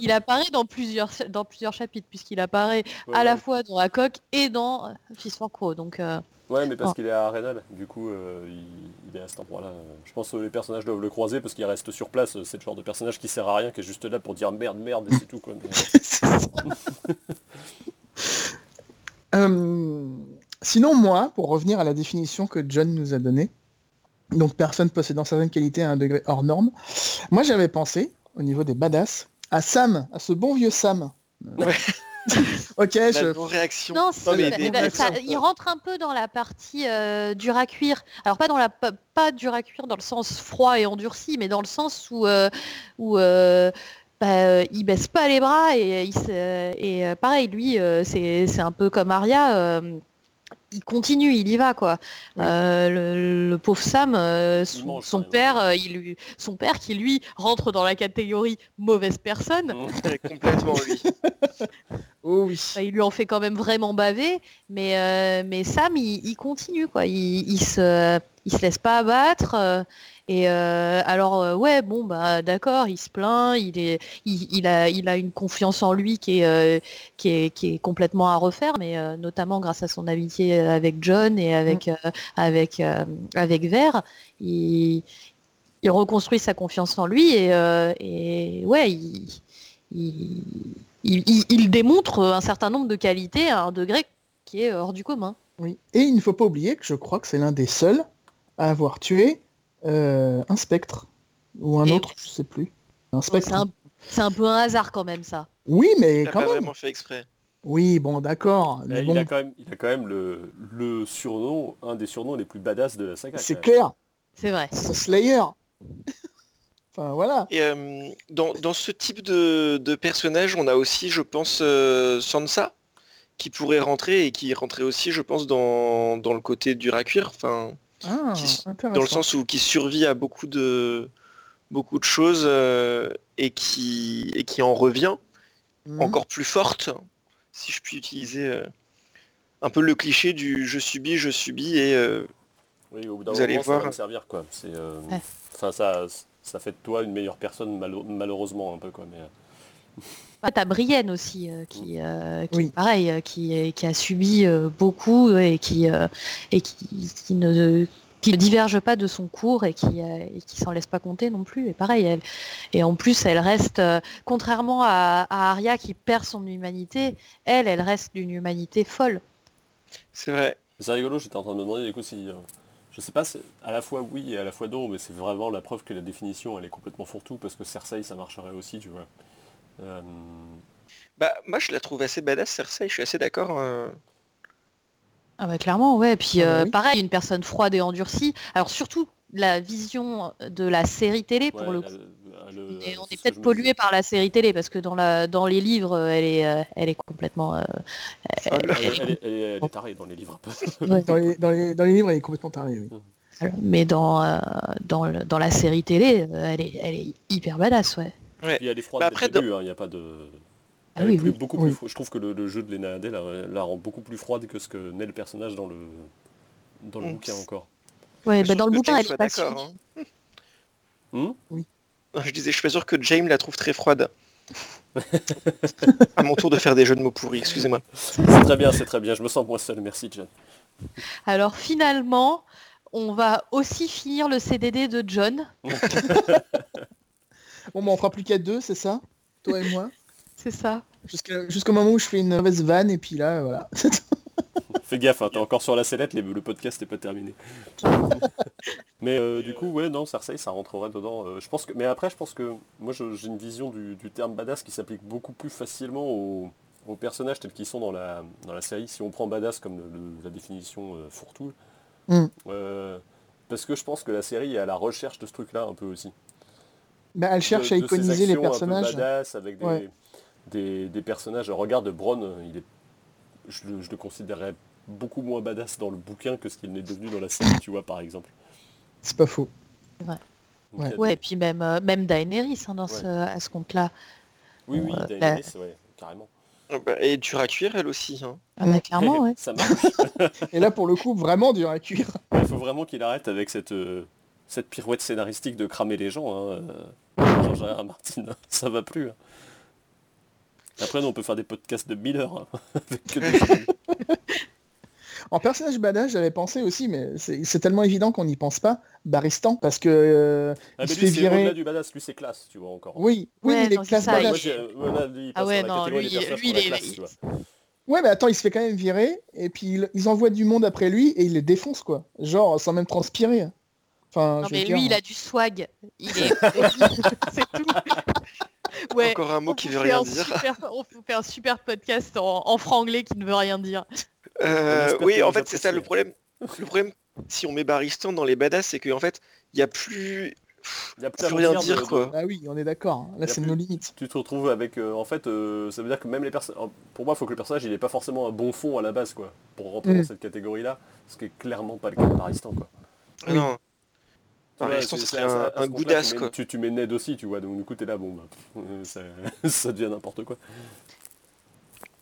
il apparaît dans plusieurs, dans plusieurs chapitres, puisqu'il apparaît Ouais, à la fois dans la coque et dans euh, Fist for Crow. Donc, euh, Ouais, mais parce Oh. qu'il est à Arenal, du coup, euh, il, il est à cet endroit-là. Je pense que les personnages doivent le croiser parce qu'il reste sur place. C'est le genre de personnage qui sert à rien, qui est juste là pour dire merde, merde, et c'est tout. Quoi. Mais, Euh, sinon, moi, pour revenir à la définition que John nous a donnée, donc personne possédant certaines qualités à un degré hors norme, moi j'avais pensé, au niveau des badass, à Sam, à ce bon vieux Sam. Ouais. ok, La je... non-réaction. non, Non, si, mais bah, ça- il rentre un peu dans la partie euh, dur à cuire. Alors pas dans la pas, dur à cuire dans le sens froid et endurci, mais dans le sens où euh, où euh, bah, euh, il baisse pas les bras et et euh, pareil lui c'est c'est un peu comme Arya. Il continue, il y va quoi. Oui. Euh, le, le pauvre Sam, euh, son, mange, père, euh, il lui, son père qui lui rentre dans la catégorie mauvaise personne. Ouais, complètement. Oh oui. Bah, il lui en fait quand même vraiment baver, mais, mais Sam, il, il continue, quoi. Il, il se, il se laisse pas abattre. Et euh, alors, euh, ouais, bon, bah d'accord, il se plaint, il, est, il, il a, il a une confiance en lui qui est, euh, qui est, qui est complètement à refaire, mais notamment grâce à son amitié avec John et avec, euh, avec, euh, avec Vert, il, il reconstruit sa confiance en lui et, et ouais, il- il démontre un certain nombre de qualités à un degré qui est hors du commun. Oui. Et il ne faut pas oublier que je crois que c'est l'un des seuls à avoir tué euh, un spectre. Ou un Et autre, je sais plus. Un spectre. C'est un, peu un hasard quand même ça. Oui, mais Il a quand pas même. vraiment fait exprès. Oui, bon, d'accord. Eh, il, a quand même, il a quand même le, le surnom, un des surnoms les plus badass de la saga. c'est clair. C'est vrai. C'est Slayer. enfin, voilà. Et euh, dans, dans ce type de, de personnage, on a aussi, je pense, euh, Sansa, qui pourrait rentrer et qui rentrait aussi, je pense, dans, dans le côté dur à cuire. Enfin, Ah, Qui- dans le sens où qui survit à beaucoup de beaucoup de choses euh, et qui et qui en revient Mhm. encore plus forte, si je puis utiliser euh, un peu le cliché du je subis, je subis et euh, Oui, au bout d'un Vous moment, allez ça voir. va me servir, quoi. C'est, euh, Ouais. ça, ça fait de toi une meilleure personne, malheureusement, un peu, quoi. Mais, T'as Brienne aussi, euh, qui, euh, qui, Oui. pareil, euh, qui, est- qui a subi euh, beaucoup et qui, euh, et qui, qui ne, qui ne diverge pas de son cours et qui et qui s'en laisse pas compter non plus. Et pareil, elle, et en plus, elle reste, euh, contrairement à, à Arya qui perd son humanité, elle, elle reste d'une humanité folle. C'est vrai. C'est rigolo, j'étais en train de me demander du coup si. euh, je sais pas, c'est à la fois oui et à la fois non, mais c'est vraiment la preuve que la définition elle est complètement fourre-tout parce que Cersei ça marcherait aussi, tu vois. Euh, Bah, moi, je la trouve assez badass, Cersei. Je suis assez d'accord. euh. Ah bah clairement, ouais. Puis Ah bah euh, oui. pareil, une personne froide et endurcie. Alors surtout la vision de la série télé pour ouais, le coup. la- le- Et on est que peut-être pollué par la série télé parce que dans la dans les livres, elle est elle est complètement. euh, elle- Elle, elle est- elle tarée dans les livres un peu. ouais. Dans les, dans les, dans les livres, elle est complètement tarée, oui. Mais dans euh, dans, le- dans la série télé, elle est elle est hyper badass, ouais. Puis elle est froide Bah, dès après, le début, hein, il n'y a pas de. Ah oui, plus- oui. beaucoup Oui. plus Je trouve que le, le jeu de Lena Headey la, la rend beaucoup plus froide que ce que n'est le personnage dans le dans le Mm. bouquin encore. Ouais, bah dans le bouquin, James elle est pas d'accord. hein. Hmm? Je disais, je suis pas sûr que James la trouve très froide. à mon tour de faire des jeux de mots pourris, excusez-moi. c'est très bien, c'est très bien. Je me sens moins seul. Merci, John. Alors finalement, on va aussi finir le CDD de John. Bon, bah, on fera plus qu'à deux, c'est ça? Toi et moi? C'est ça. Jusqu'au moment où je fais une mauvaise vanne, et puis là, voilà. Fais gaffe, hein, t'es encore sur la sellette, les- le podcast n'est pas terminé. mais euh, du coup, ouais, non, Cersei, ça rentrerait dedans. euh, je pense que, mais après, je pense que moi, j'ai une vision du, du terme badass qui s'applique beaucoup plus facilement aux, aux personnages tels qu'ils sont dans la, dans la série. Si on prend badass comme le- le- la définition euh, fourre-tout, Mm. euh, parce que je pense que la série est à la recherche de ce truc-là un peu aussi. Bah, elle cherche de- à iconiser les actions un peu personnages. badass avec des, Ouais. des, des personnages. Regarde Bronn, euh, il est, je, le, je le considérerais beaucoup moins badass dans le bouquin que ce qu'il n'est devenu dans la série, tu vois, par exemple. C'est pas faux. Ouais. Ouais, des- et puis même euh, même Daenerys hein, dans Ouais. ce, à ce compte-là. Oui, oui, euh, Daenerys, ouais, carrément. Ah bah, Et dur à cuire, elle aussi. hein. Ah bah, clairement, ouais. Ça marche. Et là, pour le coup, vraiment dur à cuire. Il faut vraiment qu'il arrête avec cette, euh, cette pirouette scénaristique de cramer les gens. Hein. euh. Martin, ça va plus. hein. Après, nous, on peut faire des podcasts de 1000 heures. hein, avec que des- En personnage badass, j'avais pensé aussi, mais c'est tellement évident qu'on n'y pense pas. Baristan, parce que euh, Ah, il mais se lui, c'est virer. au-delà du badass, lui c'est classe, tu vois encore. Oui, oui, Ouais, il est classe badass. Moi, j'ai- là, lui, il Ah ouais, non, lui, il est- classe, tu vois. Ouais, mais attends, il se fait quand même virer, et puis il- ils envoient du monde après lui, et il les défonce, quoi. Genre, sans même transpirer. Enfin, Non je mais dire, lui, il a du swag. Il est. c'est tout. Ouais. Encore un mot on qui veut fait rien un dire. super- on fait un super podcast en, en franglais qui ne veut rien dire. Euh, oui, en fait, c'est ça le problème. Le problème, si on met Baristan dans les badass, c'est qu'en fait, il n'y a plus. Il y a plus rien dire de- quoi. Ah oui, on est d'accord. hein. Là, c'est plus- nos limites. Tu te retrouves avec, euh, en fait, euh, ça veut dire que même les personnes, pour moi, il faut que le personnage, il ait pas forcément un bon fond à la base, quoi, pour rentrer Mm. dans cette catégorie-là, ce qui est clairement pas le cas de Baristan, quoi. Non. C'est- un, un tu. Tu, tu mets Ned aussi, tu vois, donc du coup, t'es là, bon, bah, pff, ça, ça devient n'importe quoi.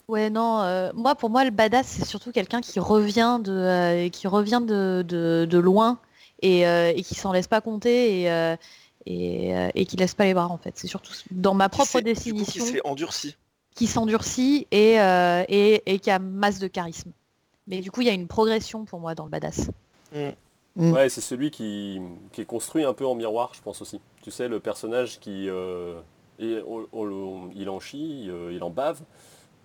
Ouais, non, euh, moi, pour moi, le badass, c'est surtout quelqu'un qui revient de, euh, qui revient de, de, de loin et, euh, et qui s'en laisse pas compter et, euh, et, euh, et qui laisse pas les bras, en fait. C'est surtout dans ma propre s'est- définition Qui se fait endurci. qui s'endurcit et, euh, et, et qui a masse de charisme. Mais du coup, il y a une progression pour moi dans le badass. Mm. Ouais, c'est celui qui, qui est construit un peu en miroir, je pense aussi. Tu sais, le personnage qui, euh, et on- on- on- il en chie, euh, il en bave,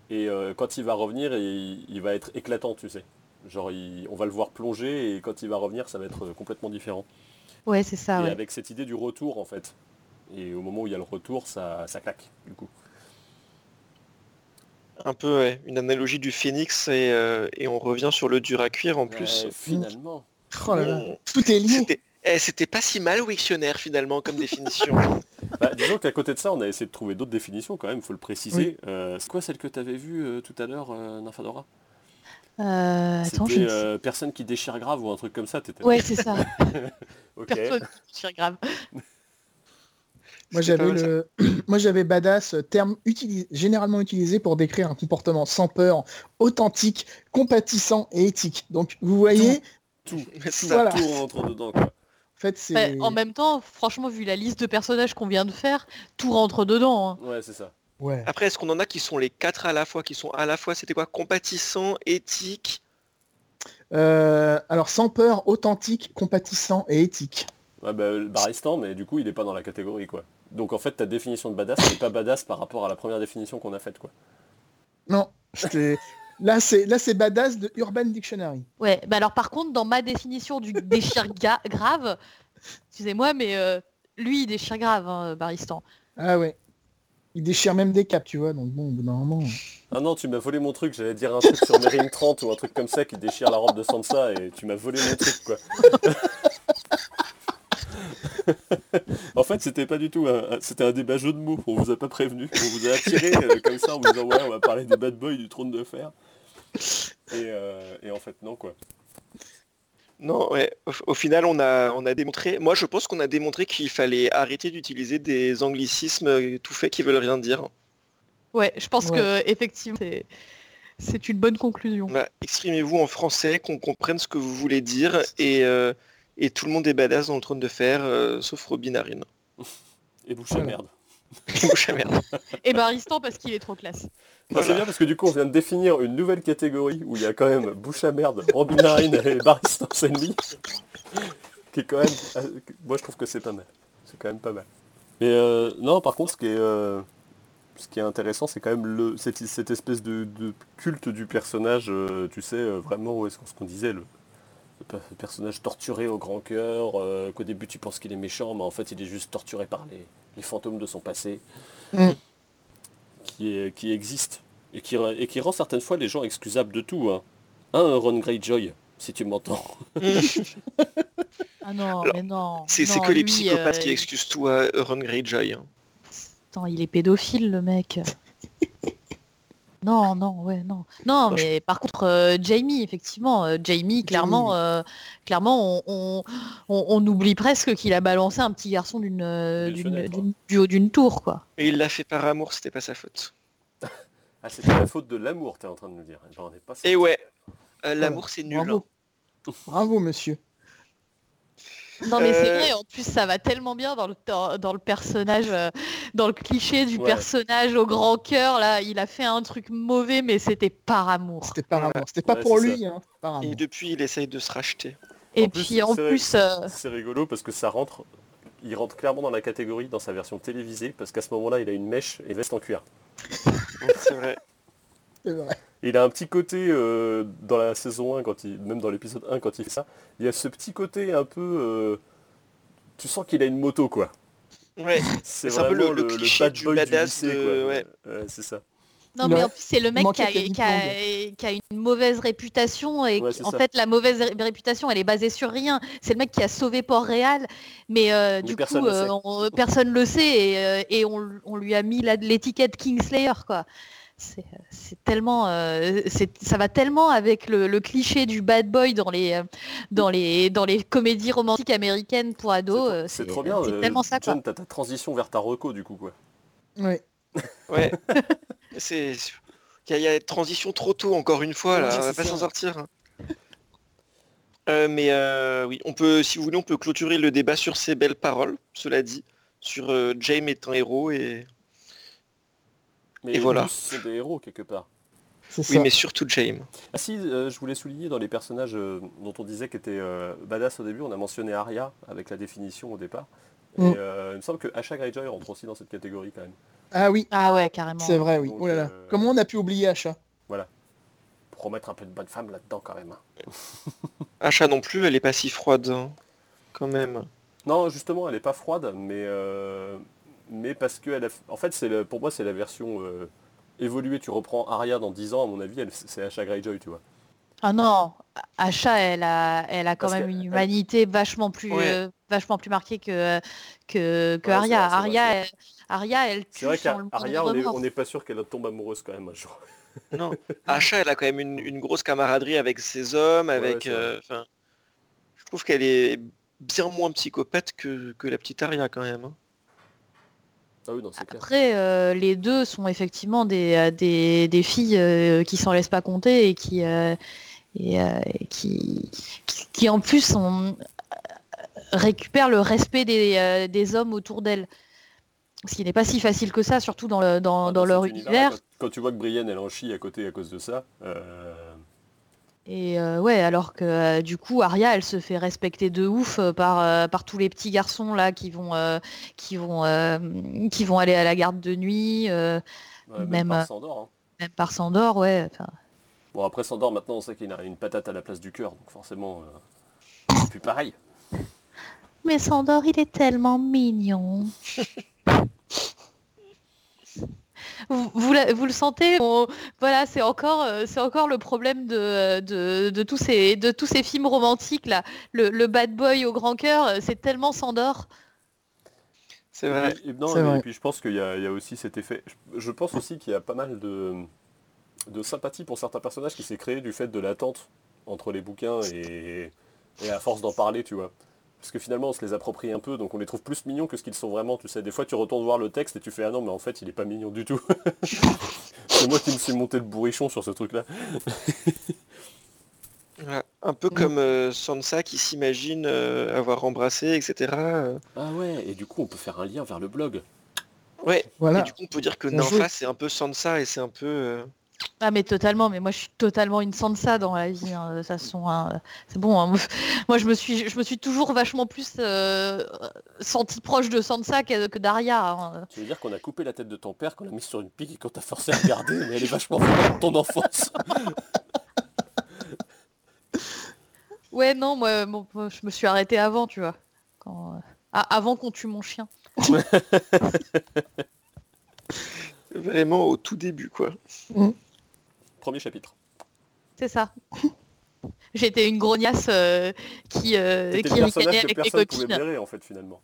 et euh, quand il va revenir, il, il va être éclatant, tu sais. Genre, il- on va le voir plonger, et quand il va revenir, ça va être complètement différent. Ouais, c'est ça, et ouais. avec cette idée du retour, en fait. Et au moment où il y a le retour, ça, ça claque, du coup. Un peu, ouais, une analogie du phénix et, euh, et on revient sur le dur à cuire en plus. Ouais, finalement. Oh là là, On- tout est lié. C'était eh, c'était pas si mal Wiktionnaire finalement comme définition. Bah, disons qu'à côté de ça, on a essayé de trouver d'autres définitions quand même, faut le préciser. Euh, c'est quoi celle que tu avais vue euh, tout à l'heure, euh, Nymphadora Euh, attends, je euh, personne qui déchire grave ou un truc comme ça, t'étais Ouais, c'est ça. Personne qui tire grave. Moi j'avais le, moi j'avais badass, terme utilisé, généralement utilisé pour décrire un comportement sans peur, authentique, compatissant et éthique. Donc vous voyez, Tout, tout, ça. Voilà. tout rentre dedans quoi. en fait c'est, Ouais, en même temps, franchement, vu la liste de personnages qu'on vient de faire, tout rentre dedans. hein. Ouais, c'est ça. ouais. Après, est-ce qu'on en a qui sont les quatre à la fois, qui sont à la fois, c'était quoi, compatissant, éthique Euh, alors sans peur, authentique, compatissant et éthique. Ouais, bah, Baristan, mais du coup, il n'est pas dans la catégorie, quoi. Donc en fait, ta définition de badass n'est pas badass par rapport à la première définition qu'on a faite, quoi. Non, là c'est là c'est badass de Urban Dictionary. Ouais, bah alors par contre, dans ma définition du déchire grave, excusez-moi, mais euh, lui il déchire grave, hein, Baristan. Ah ouais. Il déchire même des caps, tu vois, donc bon, normalement. Ah non, tu m'as volé mon truc, j'allais dire un truc sur Marine 30 ou un truc comme ça qui déchire la robe de Sansa et tu m'as volé mon truc, quoi. en fait, c'était pas du tout un, c'était un débat jeu de mots. On vous a pas prévenu. On vous a attiré euh, comme ça en vous disant ouais, on va parler des bad boys du trône de fer. Et, euh, et en fait, non quoi. Non, ouais. Au, final, on a, on a démontré. Moi, je pense qu'on a démontré qu'il fallait arrêter d'utiliser des anglicismes tout faits qui veulent rien dire. Ouais, je pense que effectivement, c'est une bonne conclusion. Bah, exprimez-vous en français, qu'on comprenne ce que vous voulez dire et euh, et tout le monde est badass dans le trône de fer, euh, sauf Robin Harine. Et bouche à merde. et bouche à merde. et Baristan parce qu'il est trop classe. C'est bien parce que du coup on vient de définir une nouvelle catégorie où il y a quand même bouche à merde, Robin Harine et Baristan Senli. qui est quand même. Euh, moi je trouve que c'est pas mal. C'est quand même pas mal. Mais euh, non par contre ce qui est. ce qui est intéressant, c'est quand même le, cette, espèce de, culte du personnage, tu sais, vraiment, où est-ce qu'on disait, le, le personnage torturé au grand cœur, euh, qu'au début tu penses qu'il est méchant, mais en fait il est juste torturé par les, fantômes de son passé, mm. Qui, est, qui existe, et qui, et qui rend certaines fois les gens excusables de tout. Hein, hein Ron Greyjoy, si tu m'entends. ah non, mais non. C'est que les psychopathes qui euh, excusent tout à Ron Greyjoy. Hein. Attends, il est pédophile le mec. Non, non, ouais, non. Non, mais par contre, euh, Jamie, effectivement, euh, Jamie, clairement, euh, clairement, on, oublie presque qu'il a balancé un petit garçon d'une, du haut d'une tour, quoi. Et il l'a fait par amour, c'était pas sa faute. ah, c'était la faute de l'amour, t'es en train de nous dire. Et ouais, l'amour c'est nul. Bravo. Hein. Bravo, monsieur. Non mais c'est vrai, en plus ça va tellement bien dans le, dans, le personnage, euh, dans le cliché du personnage au grand cœur, là, il a fait un truc mauvais mais c'était par amour. C'était par amour, c'était pas pour lui. Hein, Et depuis il essaye de se racheter. Et puis en plus... Euh, c'est rigolo parce que ça rentre, il rentre clairement dans la catégorie dans sa version télévisée parce qu'à ce moment-là il a une mèche et veste en cuir. c'est vrai. Il a un petit côté euh, dans la saison 1, quand il, même dans l'épisode 1 quand il fait ça, il y a ce petit côté un peu... Euh, tu sens qu'il a une moto quoi. Ouais, c'est un peu le, le, le bad du badass ouais. c'est ça. Non mais en plus c'est le mec qui a, une mauvaise réputation et en fait la mauvaise réputation elle est basée sur rien. C'est le mec qui a sauvé Port-Réal mais euh, du coup personne ne le sait et, on, on, lui a mis l'étiquette Kingslayer quoi c'est tellement, euh, ça va tellement avec le, cliché du bad boy dans les, euh, dans les, dans les comédies romantiques américaines pour ados. C'est euh, trop bien. C'est tellement ça. John, t'as ta transition vers ta reco du coup quoi. Oui. Ouais. c'est, il y, a transition trop tôt encore une fois là, on va pas s'en sortir. Hein. mais oui, on peut, si vous voulez, on peut clôturer le débat sur ces belles paroles. Cela dit, sur James est un héros et mais et voilà. C'est des héros quelque part. Oui, mais surtout James. Ah si, euh, je voulais souligner dans les personnages euh, dont on disait qu'étaient euh, badass au début, on a mentionné Arya avec la définition au départ. Et mm. il me semble que Asha Greyjoy rentre aussi dans cette catégorie quand même. Ah oui. Ah ouais, carrément. C'est vrai, oui. oh là là. Comment on a pu oublier Asha? Voilà. Pour remettre un peu de bonne femme là-dedans quand même. Hein. Asha non plus, elle est pas si froide hein, quand même. Non, justement, elle est pas froide, mais mais parce que elle en fait, c'est pour moi, c'est la version euh, évoluée. Tu reprends Arya dans 10 ans, à mon avis, c'est Asha Greyjoy, tu vois. Ah non, Asha, elle a, elle a quand même une humanité vachement plus, euh, vachement plus marquée que, que, que Arya. Arya, elle, Arya, elle tue vrai qu'Arya, on n'est pas sûr qu'elle tombe amoureuse quand même un jour. Non, Asha, elle a quand même une, grosse camaraderie avec ses hommes, avec. Euh, je trouve qu'elle est bien moins psychopathe que, que la petite Arya quand même. Hein. Ah Après, euh, les deux sont effectivement des, euh, des, filles euh, qui s'en laissent pas compter et qui, et, qui, qui, en plus récupèrent le respect des, hommes autour d'elles. Ce qui n'est pas si facile que ça, surtout dans, le, dans, ah, leur univers. Quand, tu vois que Brienne, elle en chie à côté à cause de ça, Et euh, ouais, alors que euh, du coup, Aria, elle se fait respecter de ouf euh, par, par tous les petits garçons là qui vont, qui vont, qui vont aller à la garde de nuit. même, par Sandor. Hein. Même par Sandor, ouais. Bon, après Sandor, maintenant, on sait qu'il a une patate à la place du cœur, donc forcément, c'est plus pareil. Mais Sandor, il est tellement mignon. vous, vous, le sentez Voilà, c'est encore, euh, c'est encore le problème de, de, tous ces, de tous ces films romantiques là. Le, bad boy au grand cœur, euh, c'est tellement s'endort. C'est vrai. Et, puis je pense qu'il y, a aussi cet effet. Je, pense aussi qu'il y a pas mal de, de sympathie pour certains personnages qui s'est créé du fait de l'attente entre les bouquins et, et à force d'en parler, tu vois parce que finalement on se les approprie un peu, donc on les trouve plus mignons que ce qu'ils sont vraiment, tu sais. Des fois tu retournes voir le texte et tu fais ah non mais en fait il est pas mignon du tout. c'est moi qui me suis monté le bourrichon sur ce truc-là. un peu comme euh, Sansa qui s'imagine euh, avoir embrassé, etc. Ah ouais, et du coup on peut faire un lien vers le blog. Ouais, voilà. et du coup on peut dire que Nympha c'est un peu Sansa et c'est un peu... Euh, ah mais totalement, mais moi je suis totalement une Sansa dans la vie. Hein. Hein. c'est bon. Hein. Moi je me suis, je me suis toujours vachement plus euh, senti proche de Sansa que, que Daria. Tu veux dire qu'on a coupé la tête de ton père, qu'on l'a mis sur une pique et qu'on t'a forcé à regarder, mais elle est vachement forte ton enfance. ouais non, moi, je me suis arrêté avant, tu vois, euh, avant qu'on tue mon chien. Vraiment au tout début, quoi. Mm. Premier chapitre. C'est ça. J'étais une grognasse euh, qui, euh, qui ricanait avec les copines. en fait, finalement.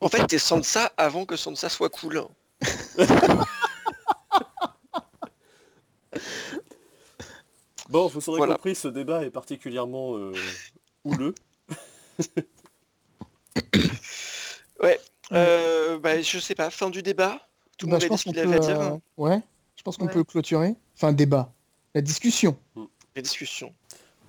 en fait, t'es Sansa avant que Sansa soit cool. bon, vous aurez compris, ce débat est particulièrement euh, houleux. ouais, euh, bah, je sais pas, fin du débat. Tout le bah, monde a dit ce qu'il avait à dire. Euh, ouais, je pense qu'on peut clôturer. Enfin, débat. La discussion. Hmm. La discussion.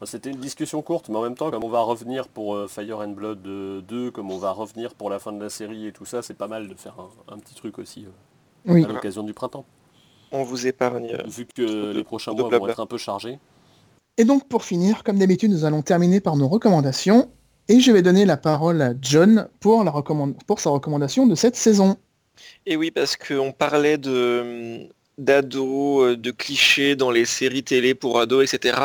Bah, c'était une discussion courte, mais en même temps, comme on va revenir pour euh, Fire and Blood 2, comme on va revenir pour la fin de la série et tout ça, c'est pas mal de faire un, petit truc aussi à l'occasion du printemps. On vous épargne. Vu que les prochains mois vont être un peu chargés. Et donc pour finir, comme d'habitude, nous allons terminer par nos recommandations. Et je vais donner la parole à John pour, la pour sa recommandation de cette saison. Et oui, parce qu'on parlait de d'ados, euh, de clichés dans les séries télé pour ados, etc.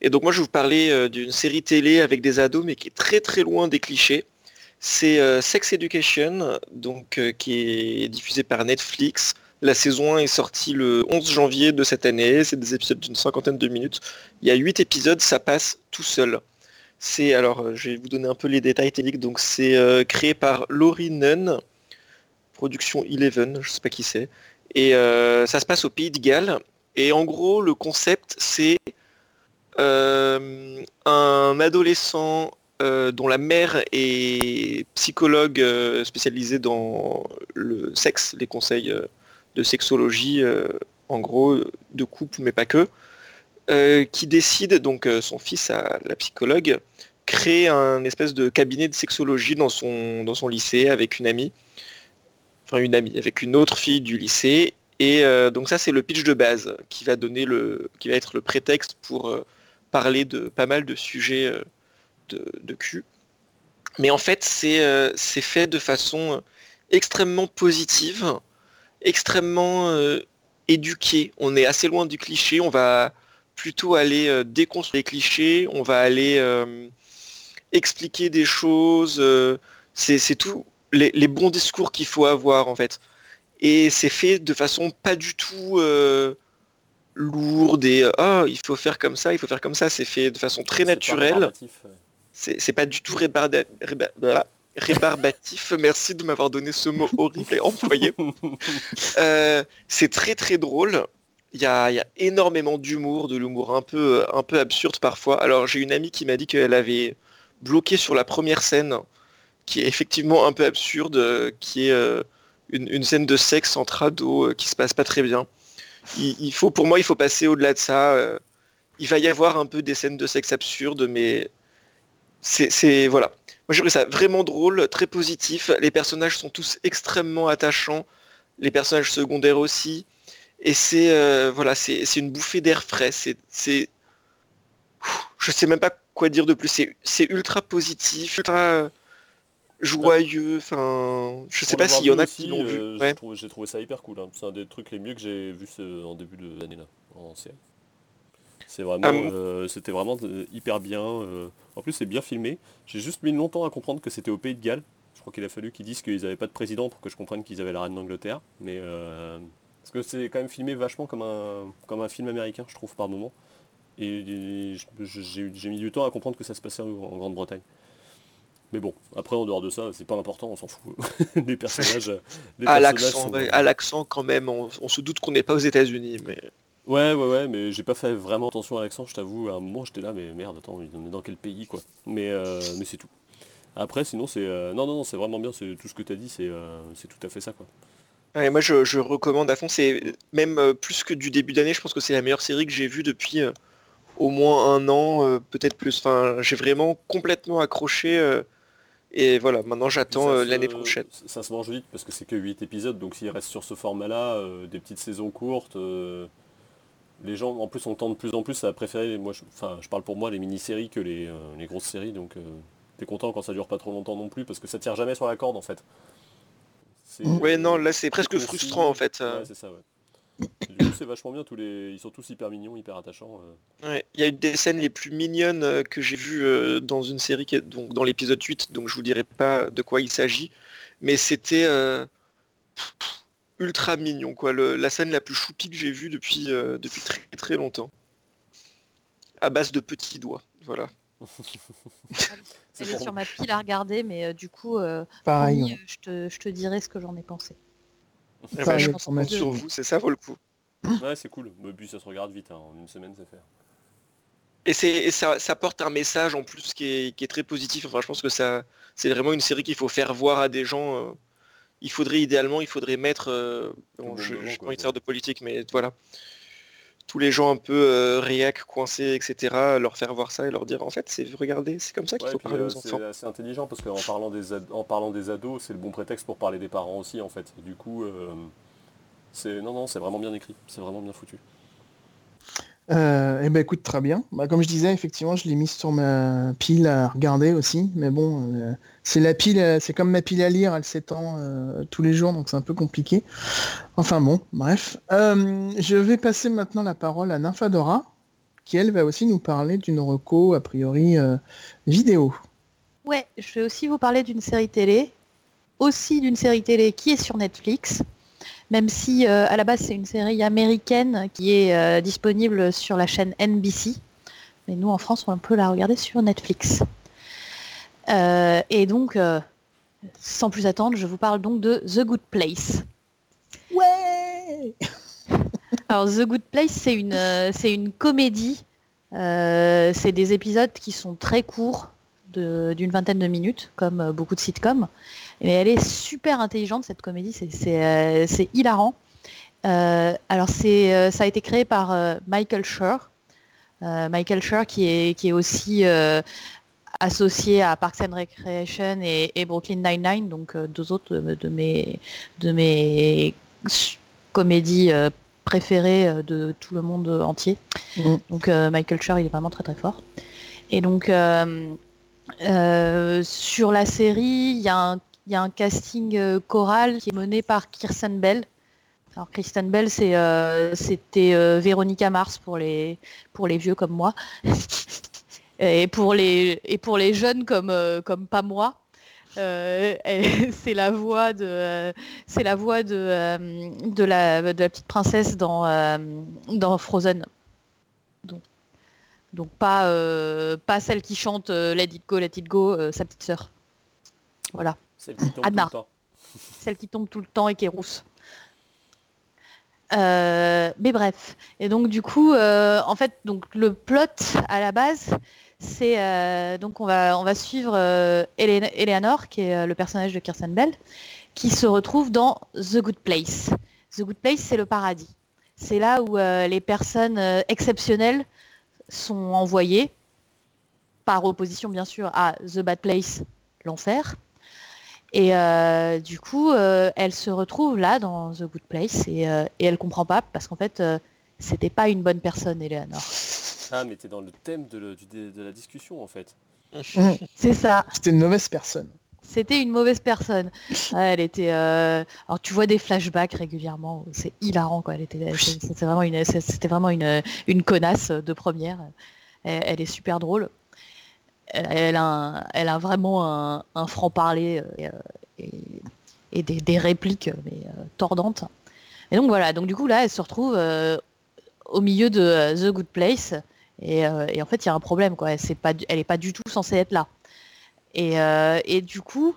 Et donc moi je vais vous parler euh, d'une série télé avec des ados, mais qui est très très loin des clichés. C'est euh, Sex Education, donc, qui est diffusé par Netflix. La saison 1 est sortie le 11 janvier de cette année. C'est des épisodes d'une cinquantaine de minutes. Il y a 8 épisodes, ça passe tout seul. C'est alors, je vais vous donner un peu les détails techniques. Donc, c'est créé par Laurie Nunn, production Eleven, je sais pas qui c'est, et euh, ça se passe au Pays de Galles. Et en gros, le concept, c'est un adolescent dont la mère est psychologue spécialisée dans le sexe, les conseils de sexologie, en gros, de couple, mais pas que. Euh, qui décide, donc euh, son fils, la psychologue, crée un espèce de cabinet de sexologie dans son lycée avec une amie, enfin une amie, avec une autre fille du lycée. Et euh, donc ça c'est le pitch de base qui va donner le, qui va être le prétexte pour parler de pas mal de sujets de, de cul. Mais en fait c'est c'est fait de façon extrêmement positive, extrêmement éduquée. On est assez loin du cliché. On va plutôt aller euh, déconstruire les clichés, on va aller euh, expliquer des choses. Euh, c'est tout les, bons discours qu'il faut avoir en fait. Et c'est fait de façon pas du tout lourde et oh, il faut faire comme ça, il faut faire comme ça. C'est fait de façon très naturelle. C'est pas du tout rébarbatif. Merci de m'avoir donné ce mot horrible et employé. c'est très très drôle. Il y, a, énormément d'humour, de l'humour un peu, un peu absurde parfois. Alors j'ai une amie qui m'a dit qu'elle avait bloqué sur la première scène, qui est effectivement un peu absurde, qui est euh, une, scène de sexe entre ados euh, qui se passe pas très bien. Il, faut, pour moi, il faut passer au-delà de ça. Euh, il va y avoir un peu des scènes de sexe absurdes, mais c'est voilà. Moi j'ai trouvé ça vraiment drôle, très positif. Les personnages sont tous extrêmement attachants, les personnages secondaires aussi. Et c'est voilà, c'est une bouffée d'air frais. C'est, je sais même pas quoi dire de plus. C'est ultra positif, joyeux. Enfin, je sais pas s'il y en a qui l'ont vu. J'ai trouvé, ça hyper cool. Hein. C'est un des trucs les mieux que j'ai vu en début de l'année là en série. C'est vraiment, ah euh, c'était vraiment euh, hyper bien. Euh. En plus, c'est bien filmé. J'ai juste mis longtemps à comprendre que c'était au Pays de Galles. Je crois qu'il a fallu qu'ils disent qu'ils n'avaient pas de président pour que je comprenne qu'ils avaient la reine d'Angleterre. Mais parce que c'est quand même filmé vachement comme un, comme un film américain, je trouve, par moment. Et, j'ai mis du temps à comprendre que ça se passait en Grande-Bretagne. Mais bon, après en dehors de ça, c'est pas important, on s'en fout. les personnages. à l'accent, quand même, on, on se doute qu'on n'est pas aux États-Unis, mais. Ouais, ouais, ouais, mais j'ai pas fait vraiment attention à l'accent, je t'avoue. À un moment, j'étais là, mais merde, attends, on est dans quel pays, quoi? Mais, euh, mais c'est tout. Après, sinon, c'est. Euh, non, non, non, c'est vraiment bien, c'est tout ce que tu as dit, c'est euh, tout à fait ça, quoi. Ouais, moi, je, recommande à fond. C'est même plus que du début d'année, je pense que c'est la meilleure série que j'ai vue depuis au moins un an, peut-être plus. Enfin, j'ai vraiment complètement accroché. Et voilà, maintenant j'attends l'année prochaine. Ça se mange vite parce que c'est que 8 épisodes, donc s'il reste sur ce format-là, des petites saisons courtes, les gens en plus ont temps de plus en plus à préférer, moi je, enfin je parle pour moi les mini-séries que les, euh, grosses séries, donc euh, t'es content quand ça dure pas trop longtemps non plus parce que ça tire jamais sur la corde en fait. Ouais non là c'est presque frustrant en fait. Ouais, c'est ça ouais. Du coup c'est vachement bien, tous les. Ils sont tous hyper mignons, hyper attachants. Euh. Ouais, il y a une des scènes les plus mignonnes que j'ai vues dans une série qui est donc dans l'épisode 8, donc je vous dirai pas de quoi il s'agit. Mais c'était ultra mignon, quoi. la scène la plus choupie que j'ai vue depuis, euh, depuis très très longtemps. À base de petits doigts, voilà. Elle est sur ma pile à regarder, mais euh, du coup, euh, Pareil, je, te, je, te, dirai ce que j'en ai pensé. Eh ben, je pense sur vous, c'est ça vaut le coup. Ouais, c'est cool. Le but, ça se regarde vite. Hein. En une semaine, c'est fait. Et, et ça, ça, porte un message en plus qui est, qui est très positif. Enfin, je pense que ça, c'est vraiment une série qu'il faut faire voir à des gens il faudrait idéalement, il faudrait mettre, euh, je n'ai pas de politique, mais voilà, tous les gens un peu euh, réac, coincés, etc., leur faire voir ça et leur dire en fait, c'est regardez, c'est comme ça qu'il faut parler aux euh, enfants. C'est intelligent parce qu'en parlant des en parlant des ados, c'est le bon prétexte pour parler des parents aussi en fait. du coup, c'est non non, c'est vraiment bien écrit, c'est vraiment bien foutu. Euh, eh ben écoute, très bien. Bah, comme je disais, effectivement, je l'ai mis sur ma pile à regarder aussi. Mais bon, euh, c'est la pile, euh, c'est comme ma pile à lire, elle s'étend tous les jours, donc c'est un peu compliqué. Enfin bon, bref. je vais passer maintenant la parole à Nymphadora, qui elle va aussi nous parler d'une reco a priori vidéo. Ouais, je vais aussi vous parler d'une série télé, aussi d'une série télé qui est sur Netflix même si euh, à la base c'est une série américaine qui est euh, disponible sur la chaîne NBC. Mais nous en France on peut la regarder sur Netflix. Euh, et donc, sans plus attendre, je vous parle donc de The Good Place. Ouais Alors The Good Place c'est une, c'est une comédie. c'est des épisodes qui sont très courts, d'une vingtaine de minutes, comme beaucoup de sitcoms. Mais elle est super intelligente, cette comédie, c'est euh, hilarant. Euh, alors c'est euh, ça a été créé par Michael Schur. Michael Schur qui est, qui est aussi associé à Parks and Recreation et, Brooklyn Nine-Nine, donc deux autres de, mes, de mes comédies préférées de tout le monde entier. Mm. Donc Michael Schur, il est vraiment très très fort. Et donc sur la série, il y a un il y a un casting euh, choral qui est mené par Kirsten Bell. Alors Kirsten Bell, euh, c'était euh, Véronica Mars pour les, pour les vieux comme moi. et, pour les, et pour les jeunes comme, comme pas moi. c'est la voix de c'est la voix de, de, la, de la petite princesse dans, dans Frozen. Donc, donc pas, pas celle qui chante Let It Go, Let It Go, sa petite sœur. Voilà. Celle qui tombe tout le temps. Celle qui tombe tout le temps et qui est rousse. Euh, mais bref. Et donc du coup, euh, en fait, donc le plot à la base, c'est euh, donc on va on va suivre Eleanor, qui est le personnage de Kirsten Bell, qui se retrouve dans The Good Place. The Good Place, c'est le paradis. C'est là où les personnes exceptionnelles sont envoyées, par opposition bien sûr à The Bad Place, l'enfer. Et euh, du coup, euh, elle se retrouve là dans The Good Place et, euh, et elle comprend pas parce qu'en fait, euh, c'était pas une bonne personne, Eleanor. Ah, mais t'es dans le thème de, le- la discussion en fait. C'est ça. C'était une mauvaise personne. C'était une mauvaise personne. Ouais, elle était. euh, Alors tu vois des flashbacks régulièrement. C'est hilarant quoi. Elle était. C'était vraiment une. c'est- C'était vraiment une, une connasse de première. Elle, elle est super drôle. Elle, a, vraiment un, un franc parler et, euh, et- des, répliques mais euh, tordantes. Et donc voilà. Donc du coup là, elle se retrouve euh, au milieu de euh, The Good Place. Et, euh, en fait, il y a un problème quoi. Elle n'est pas, du- tout censée être là. Et, euh, et du coup,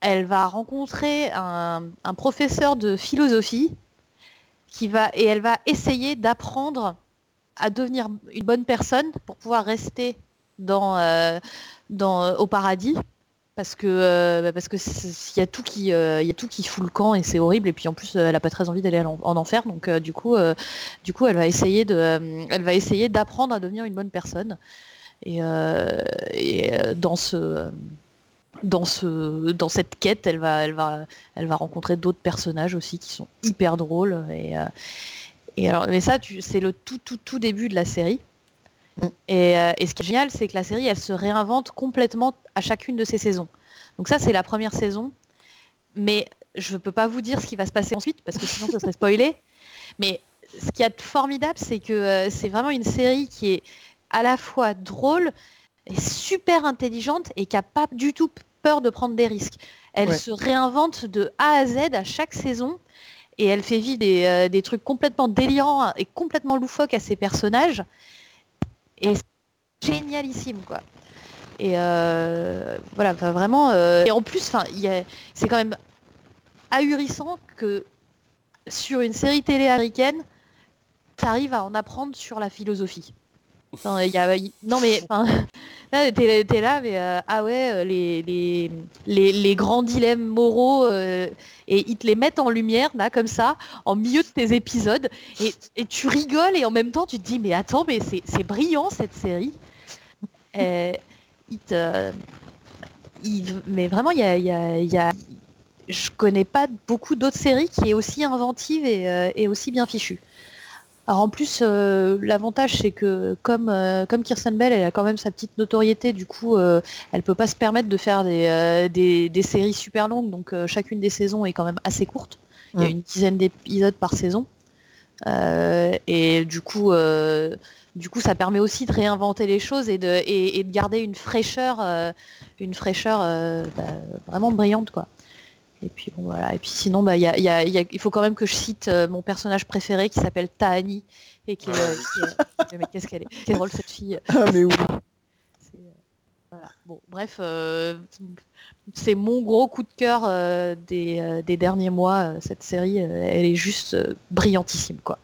elle va rencontrer un, un professeur de philosophie qui va et elle va essayer d'apprendre à devenir une bonne personne pour pouvoir rester dans, euh, dans au paradis parce que euh, bah, parce que il y a tout qui euh, il y a tout qui fout le camp et c'est horrible. Et puis en plus euh, elle a pas très envie d'aller en, en enfer. Donc euh, du coup euh, du coup elle va essayer de euh, elle va essayer d'apprendre à devenir une bonne personne. Et, euh, et, euh, dans ce dans ce dans cette quête elle va elle va elle va rencontrer d'autres personnages aussi qui sont hyper drôles. Et euh, et alors mais ça c'est le tout tout tout début de la série Mm. et, euh, et ce qui est génial c'est que la série elle se réinvente complètement à chacune de ses saisons donc ça c'est la première saison mais je peux pas vous dire ce qui va se passer ensuite parce que sinon ça serait spoilé mais ce qu'il y a de formidable c'est que euh, c'est vraiment une série qui est à la fois drôle et super intelligente et qui n'a pas du tout peur de prendre des risques. Elle Ouais. se réinvente de A à Z à chaque saison et elle fait vivre des, euh, des trucs complètement délirants et complètement loufoques à ses personnages. Et génialissime quoi. Et euh, voilà, vraiment. euh, et en plus, c'est quand même ahurissant que sur une série télé américaine, tu arrives à en apprendre sur la philosophie. Non, mais là, t'es, là, mais euh, ah ouais, euh, les, les, les, les grands dilemmes moraux, euh, et ils te les mettent en lumière, là, comme ça, en milieu de tes épisodes, et, et tu rigoles, et en même temps, tu te dis, mais attends, mais c'est, c'est brillant cette série. Mais vraiment, il y a, y a- je connais pas beaucoup d'autres séries qui est aussi inventive et, et aussi bien fichue. Alors en plus, euh, l'avantage c'est que comme, euh, comme Kirsten Bell, elle a quand même sa petite notoriété, du coup, euh, elle peut pas se permettre de faire des, euh, des, des séries super longues, donc chacune des saisons est quand même assez courte. Il y a Mm. une dizaine d'épisodes par saison. Et du coup, du coup, ça permet aussi de réinventer les choses et de, et, et de garder une fraîcheur, une fraîcheur bah, vraiment brillante, quoi. Et puis bon, voilà. Et puis sinon, bah, il y a- il y a- il y a- il faut quand même que je cite euh, mon personnage préféré qui s'appelle Tahani et qui, est, euh, qui est- mais qu'est-ce qu'elle est, quelle drôle cette fille. Ah mais oui. Euh, voilà. Bon, bref, c'est mon gros coup de cœur des, des derniers mois. Cette série, elle est juste brillantissime, quoi.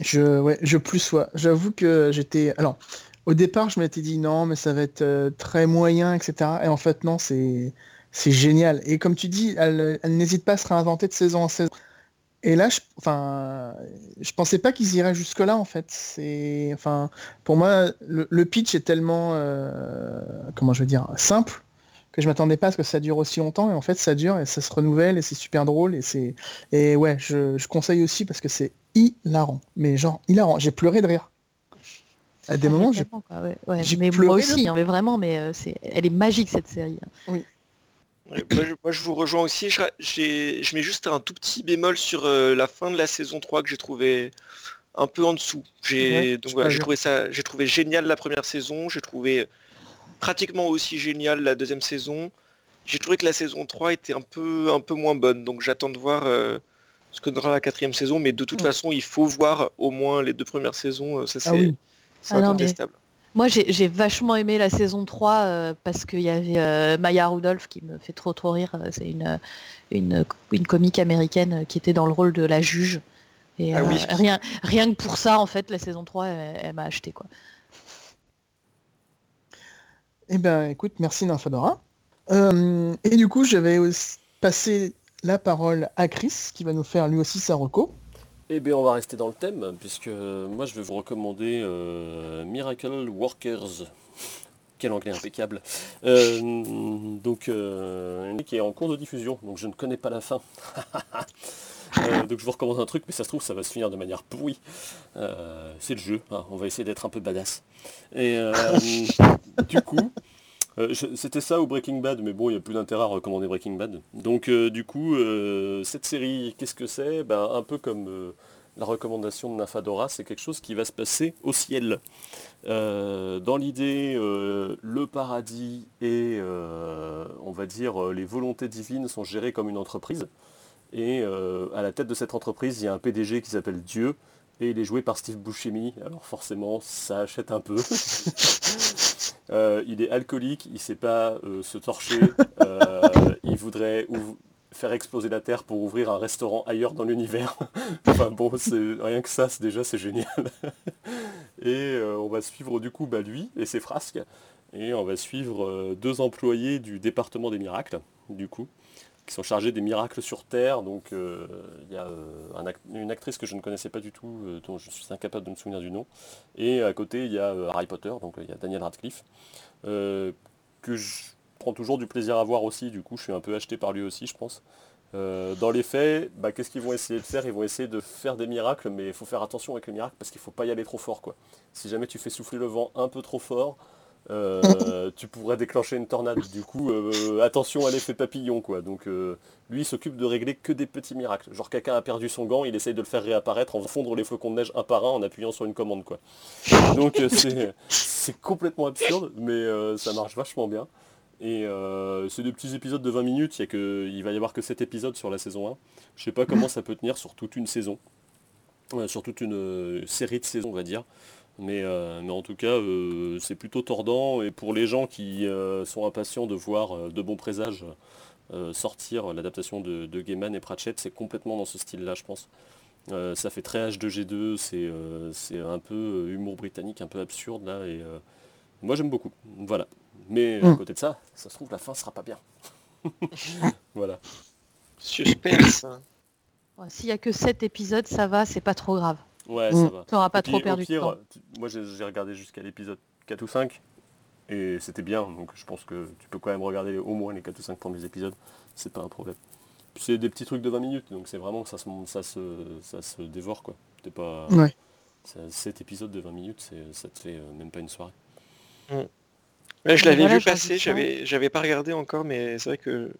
Je, ouais, je plus sois. J'avoue que j'étais. Alors, au départ, je m'étais dit non, mais ça va être très moyen, etc. Et en fait, non, c'est c'est génial. Et comme tu dis, elle, elle n'hésite pas à se réinventer de saison en saison. Et là, je, enfin, je pensais pas qu'ils iraient jusque-là, en fait. C'est, enfin, pour moi, le, le pitch est tellement, euh, comment je veux dire, simple que je m'attendais pas à ce que ça dure aussi longtemps. Et en fait, ça dure et ça se renouvelle et c'est super drôle et c'est, et ouais, je, je conseille aussi parce que c'est hilarant. Mais genre hilarant. J'ai pleuré de rire. À des Ah, moments, j'ai ouais, ouais. pleuré moi aussi, hein, mais vraiment, mais euh, c'est, elle est magique cette série. hein. Ouais, moi, je, moi, je vous rejoins aussi. Je, je mets juste un tout petit bémol sur euh, la fin de la saison 3 que j'ai trouvé un peu en dessous. J'ai Ouais, voilà, trouvé ça, j'ai trouvé génial la première saison, j'ai trouvé pratiquement aussi génial la deuxième saison. J'ai trouvé que la saison 3 était un peu un peu moins bonne, donc j'attends de voir euh, ce que donnera la quatrième saison, mais de toute Ouais. façon, il faut voir au moins les deux premières saisons, euh, ça c'est Ah oui. c'est Ah non, mais- incontestable. Moi, j'ai j'ai vachement aimé la saison 3 euh, parce qu'il y avait euh, Maya Rudolph qui me fait trop trop rire. Euh, C'est une, une, une comique américaine qui était dans le rôle de la juge. Et Ah euh, oui. rien, rien que pour ça, en fait, la saison 3, elle, elle m'a acheté. Quoi. Eh ben, écoute, merci Nymphadora. Et du coup, je vais aussi passer la parole à Chris, qui va nous faire lui aussi sa reco. Eh bien, on va rester dans le thème, puisque moi, je vais vous recommander euh, Miracle Workers. quel anglais impeccable. donc, qui est en cours de diffusion, donc je ne connais pas la fin. donc je vous recommande un truc, mais ça se trouve ça va se finir de manière pourrie. c'est le jeu, hein, on va essayer d'être un peu badass. Et du coup, euh, c'était ça ou Breaking Bad, mais bon, il n'y a plus d'intérêt à recommander Breaking Bad. Donc euh, du coup, euh, cette série, qu'est-ce que c'est? Ben, Un peu comme la recommandation de Nafadora, c'est quelque chose qui va se passer au ciel. dans l'idée, le paradis et, on va dire, les volontés divines sont gérées comme une entreprise. Et à la tête de cette entreprise, il y a un PDG qui s'appelle Dieu, et il est joué par Steve Buscemi. Alors forcément, ça achète un peu. Euh, il est alcoolique, il ne sait pas euh, se torcher, euh, il voudrait faire exploser la Terre pour ouvrir un restaurant ailleurs dans l'univers. enfin bon, rien que ça, déjà c'est génial. et on va suivre du coup bah, lui et ses frasques. Et on va suivre deux employés du département des miracles, du coup qui sont chargés des miracles sur Terre. Donc euh, il y a euh, une actrice que je ne connaissais pas du tout, euh, dont je suis incapable de me souvenir du nom. Et à côté, il y a Harry Potter, donc il y a Daniel Radcliffe, que je prends toujours du plaisir à voir aussi. Du coup, je suis un peu acheté par lui aussi, je pense. dans les faits, bah, qu'est-ce qu'ils vont essayer de faire? Ils vont essayer de faire des miracles, mais il faut faire attention avec les miracles parce qu'il ne faut pas y aller trop fort. Quoi. Si jamais tu fais souffler le vent un peu trop fort, euh, tu pourrais déclencher une tornade. Du coup, euh, attention à l'effet papillon, quoi. Donc, euh, lui, s'occupe de régler que des petits miracles. Genre, quelqu'un a perdu son gant, il essaye de le faire réapparaître en fondre les flocons de neige un par un en appuyant sur une commande, quoi. Donc, c'est complètement absurde, mais ça marche vachement bien. Et c'est des petits épisodes de 20 minutes. Il, que, il va y avoir que 7 épisodes sur la saison 1. Je sais pas comment ça peut tenir sur toute une saison. sur toute une série de saisons, on va dire. Euh, mais, en tout cas, euh, c'est plutôt tordant. Et pour les gens qui euh, sont impatients de voir de bons présages sortir l'adaptation de, de, Gaiman et Pratchett, c'est complètement dans ce style-là, je pense. ça fait très H2G2, c'est un peu humour britannique, un peu absurde là. Et moi j'aime beaucoup. Voilà. Mais à hmm. côté de ça, ça se trouve la fin sera pas bien. voilà. Suspense. S'il n'y a que 7 épisodes, ça va, c'est pas trop grave. Ouais, ça mm. va. Tu n'auras pas trop perdu de temps. Moi, j'ai regardé jusqu'à l'épisode 4 ou 5 et c'était bien. Donc, je pense que tu peux quand même regarder au moins les 4 ou 5 premiers épisodes. C'est pas un problème. C'est des petits trucs de 20 minutes, donc c'est vraiment que ça se, ça se, ça se dévore quoi. T'es pas. Ouais. 7 épisodes de 20 minutes, ça te fait euh, même pas une soirée. Mm. je l'avais vu passer, j'avais, j'avais pas regardé encore, mais c'est vrai que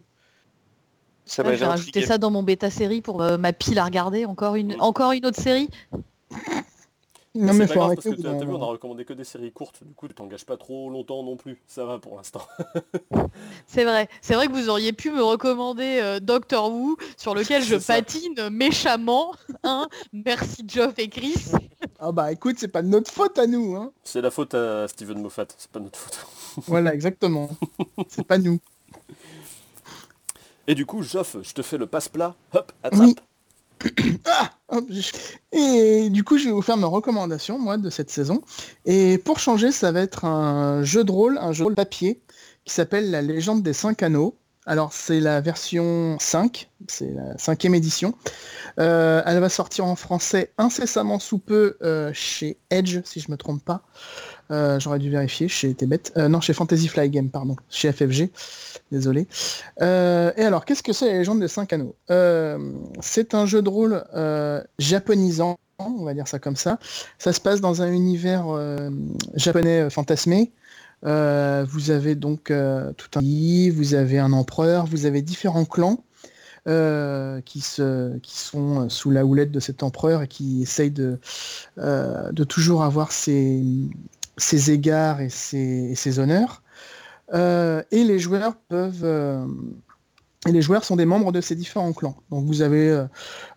ça m'avait rajouté ça dans mon bêta série pour euh, ma pile à regarder. Encore une, mm. encore une autre série non mais faut arrêter. Parce que as, vu, on a recommandé que des séries courtes, du coup tu t'engages pas trop longtemps non plus, ça va pour l'instant. c'est vrai, c'est vrai que vous auriez pu me recommander euh, Doctor Who, sur lequel je patine méchamment. Hein Merci Geoff et Chris. ah bah écoute, c'est pas de notre faute à nous. Hein. C'est la faute à Steven Moffat, c'est pas notre faute. voilà, exactement. c'est pas nous. Et du coup, Geoff, je te fais le passe-plat, hop, attrape. Ah, et du coup, je vais vous faire ma recommandation, moi, de cette saison. Et pour changer, ça va être un jeu de rôle, un jeu de rôle papier, qui s'appelle La légende des cinq anneaux. Alors, c'est la version 5, c'est la cinquième édition. Euh, elle va sortir en français incessamment sous peu euh, chez Edge, si je ne me trompe pas. Euh, j'aurais dû vérifier, chez bête. non, chez Fantasy Fly Game, pardon, chez FFG. Désolé. et alors, qu'est-ce que c'est la légende des cinq anneaux? C'est un jeu de rôle japonisant, on va dire ça comme ça. Ça se passe dans un univers japonais fantasmé. Euh, vous avez donc euh, tout un pays, vous avez un empereur, vous avez différents clans euh, qui, se, qui sont sous la houlette de cet empereur et qui essayent de, de toujours avoir ses, ses égards et ses, honneurs. et les joueurs peuvent et les joueurs sont des membres de ces différents clans. Donc vous avez euh,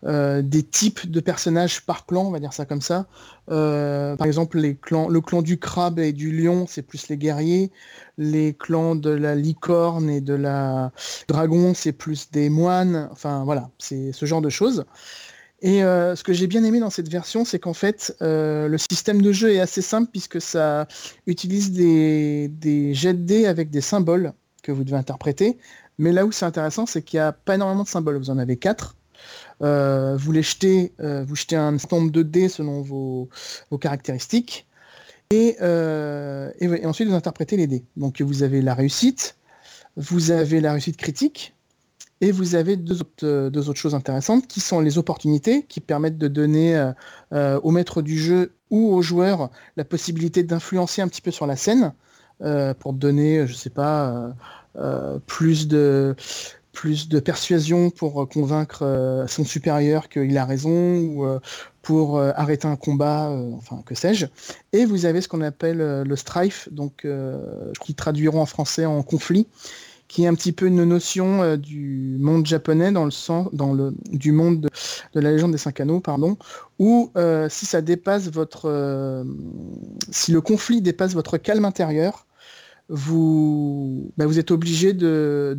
euh, des types de personnages par clan, on va dire ça comme ça. Euh, par exemple, le clan du crabe et du lion, c'est plus les guerriers. Les clans de la licorne et de la dragon, c'est plus des moines. Enfin voilà, c'est ce genre de choses. Et ce que j'ai bien aimé dans cette version, c'est qu'en fait, le système de jeu est assez simple puisque ça utilise des, jets de dés avec des symboles que vous devez interpréter. Mais là où c'est intéressant, c'est qu'il n'y a pas énormément de symboles. Vous en avez quatre. Euh, vous les jetez, euh, vous jetez un nombre de dés selon vos, caractéristiques. Et, ensuite, vous interprétez les dés. Donc, vous avez la réussite, vous avez la réussite critique, et vous avez deux autres, deux autres, choses intéressantes qui sont les opportunités qui permettent de donner au maître du jeu ou aux joueurs la possibilité d'influencer un petit peu sur la scène pour donner, je sais pas, plus de persuasion pour euh, convaincre euh, son supérieur qu'il a raison ou euh, pour arrêter un combat, enfin que sais-je. Et vous avez ce qu'on appelle le strife, donc qui traduiront en français en conflit, qui est un petit peu une notion du monde japonais dans le sens, du monde de, la légende des cinq anneaux, pardon, où si ça dépasse votre, si le conflit dépasse votre calme intérieur, vous, bah, êtes obligé de,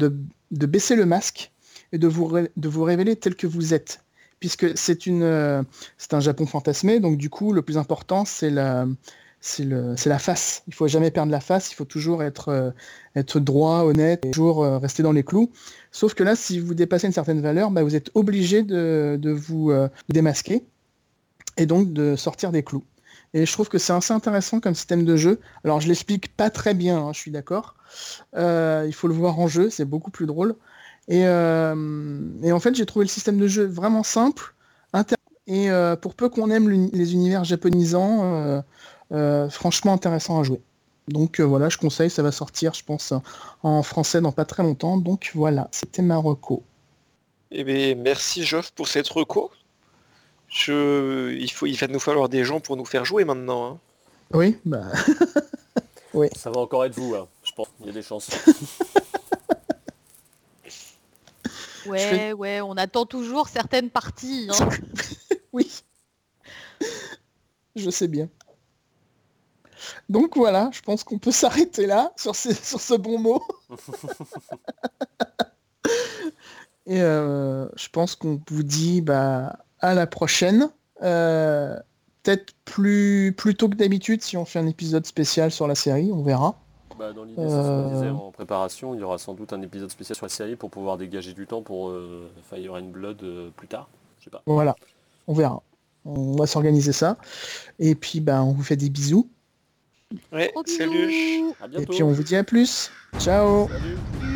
baisser le masque et de vous, révéler tel que vous êtes. Puisque c'est une, euh, c'est un Japon fantasmé, donc du coup, le plus important, c'est la, c'est, la face. Il faut jamais perdre la face, il faut toujours être, euh, droit, honnête, et toujours euh, rester dans les clous. Sauf que là, si vous dépassez une certaine valeur, bah, vous êtes obligé de, vous démasquer et donc de sortir des clous. Et je trouve que c'est assez intéressant comme système de jeu. Alors je l'explique pas très bien, hein, je suis d'accord. Euh, il faut le voir en jeu, c'est beaucoup plus drôle. Et, euh, en fait, j'ai trouvé le système de jeu vraiment simple, et euh, pour peu qu'on aime les univers japonisants, franchement intéressant à jouer. Donc voilà, je conseille, ça va sortir, je pense, en français dans pas très longtemps. Donc voilà, c'était ma reco. Eh bien, merci Geoff pour cette reco. Je... Il, faut... il va nous falloir des gens pour nous faire jouer maintenant. Hein. Oui, bah. oui. Ça va encore être vous, hein, je pense. Il y a des chances. ouais, ouais, on attend toujours certaines parties. Hein. oui. Je sais bien. Donc voilà, je pense qu'on peut s'arrêter là sur, sur ce bon mot. Et euh, je pense qu'on vous dit bah, à la prochaine. Euh, peut-être plus, plus tôt que d'habitude si on fait un épisode spécial sur la série, on verra. Bah, dans l'idée, euh, en préparation, il y aura sans doute un épisode spécial sur la série pour pouvoir dégager du temps pour euh, Fire and Blood plus tard. Je sais pas. Voilà, on verra. On va s'organiser ça. Et puis, ben, on vous fait des bisous. Ouais, salut. Et puis, on vous dit à plus. Ciao. Salut.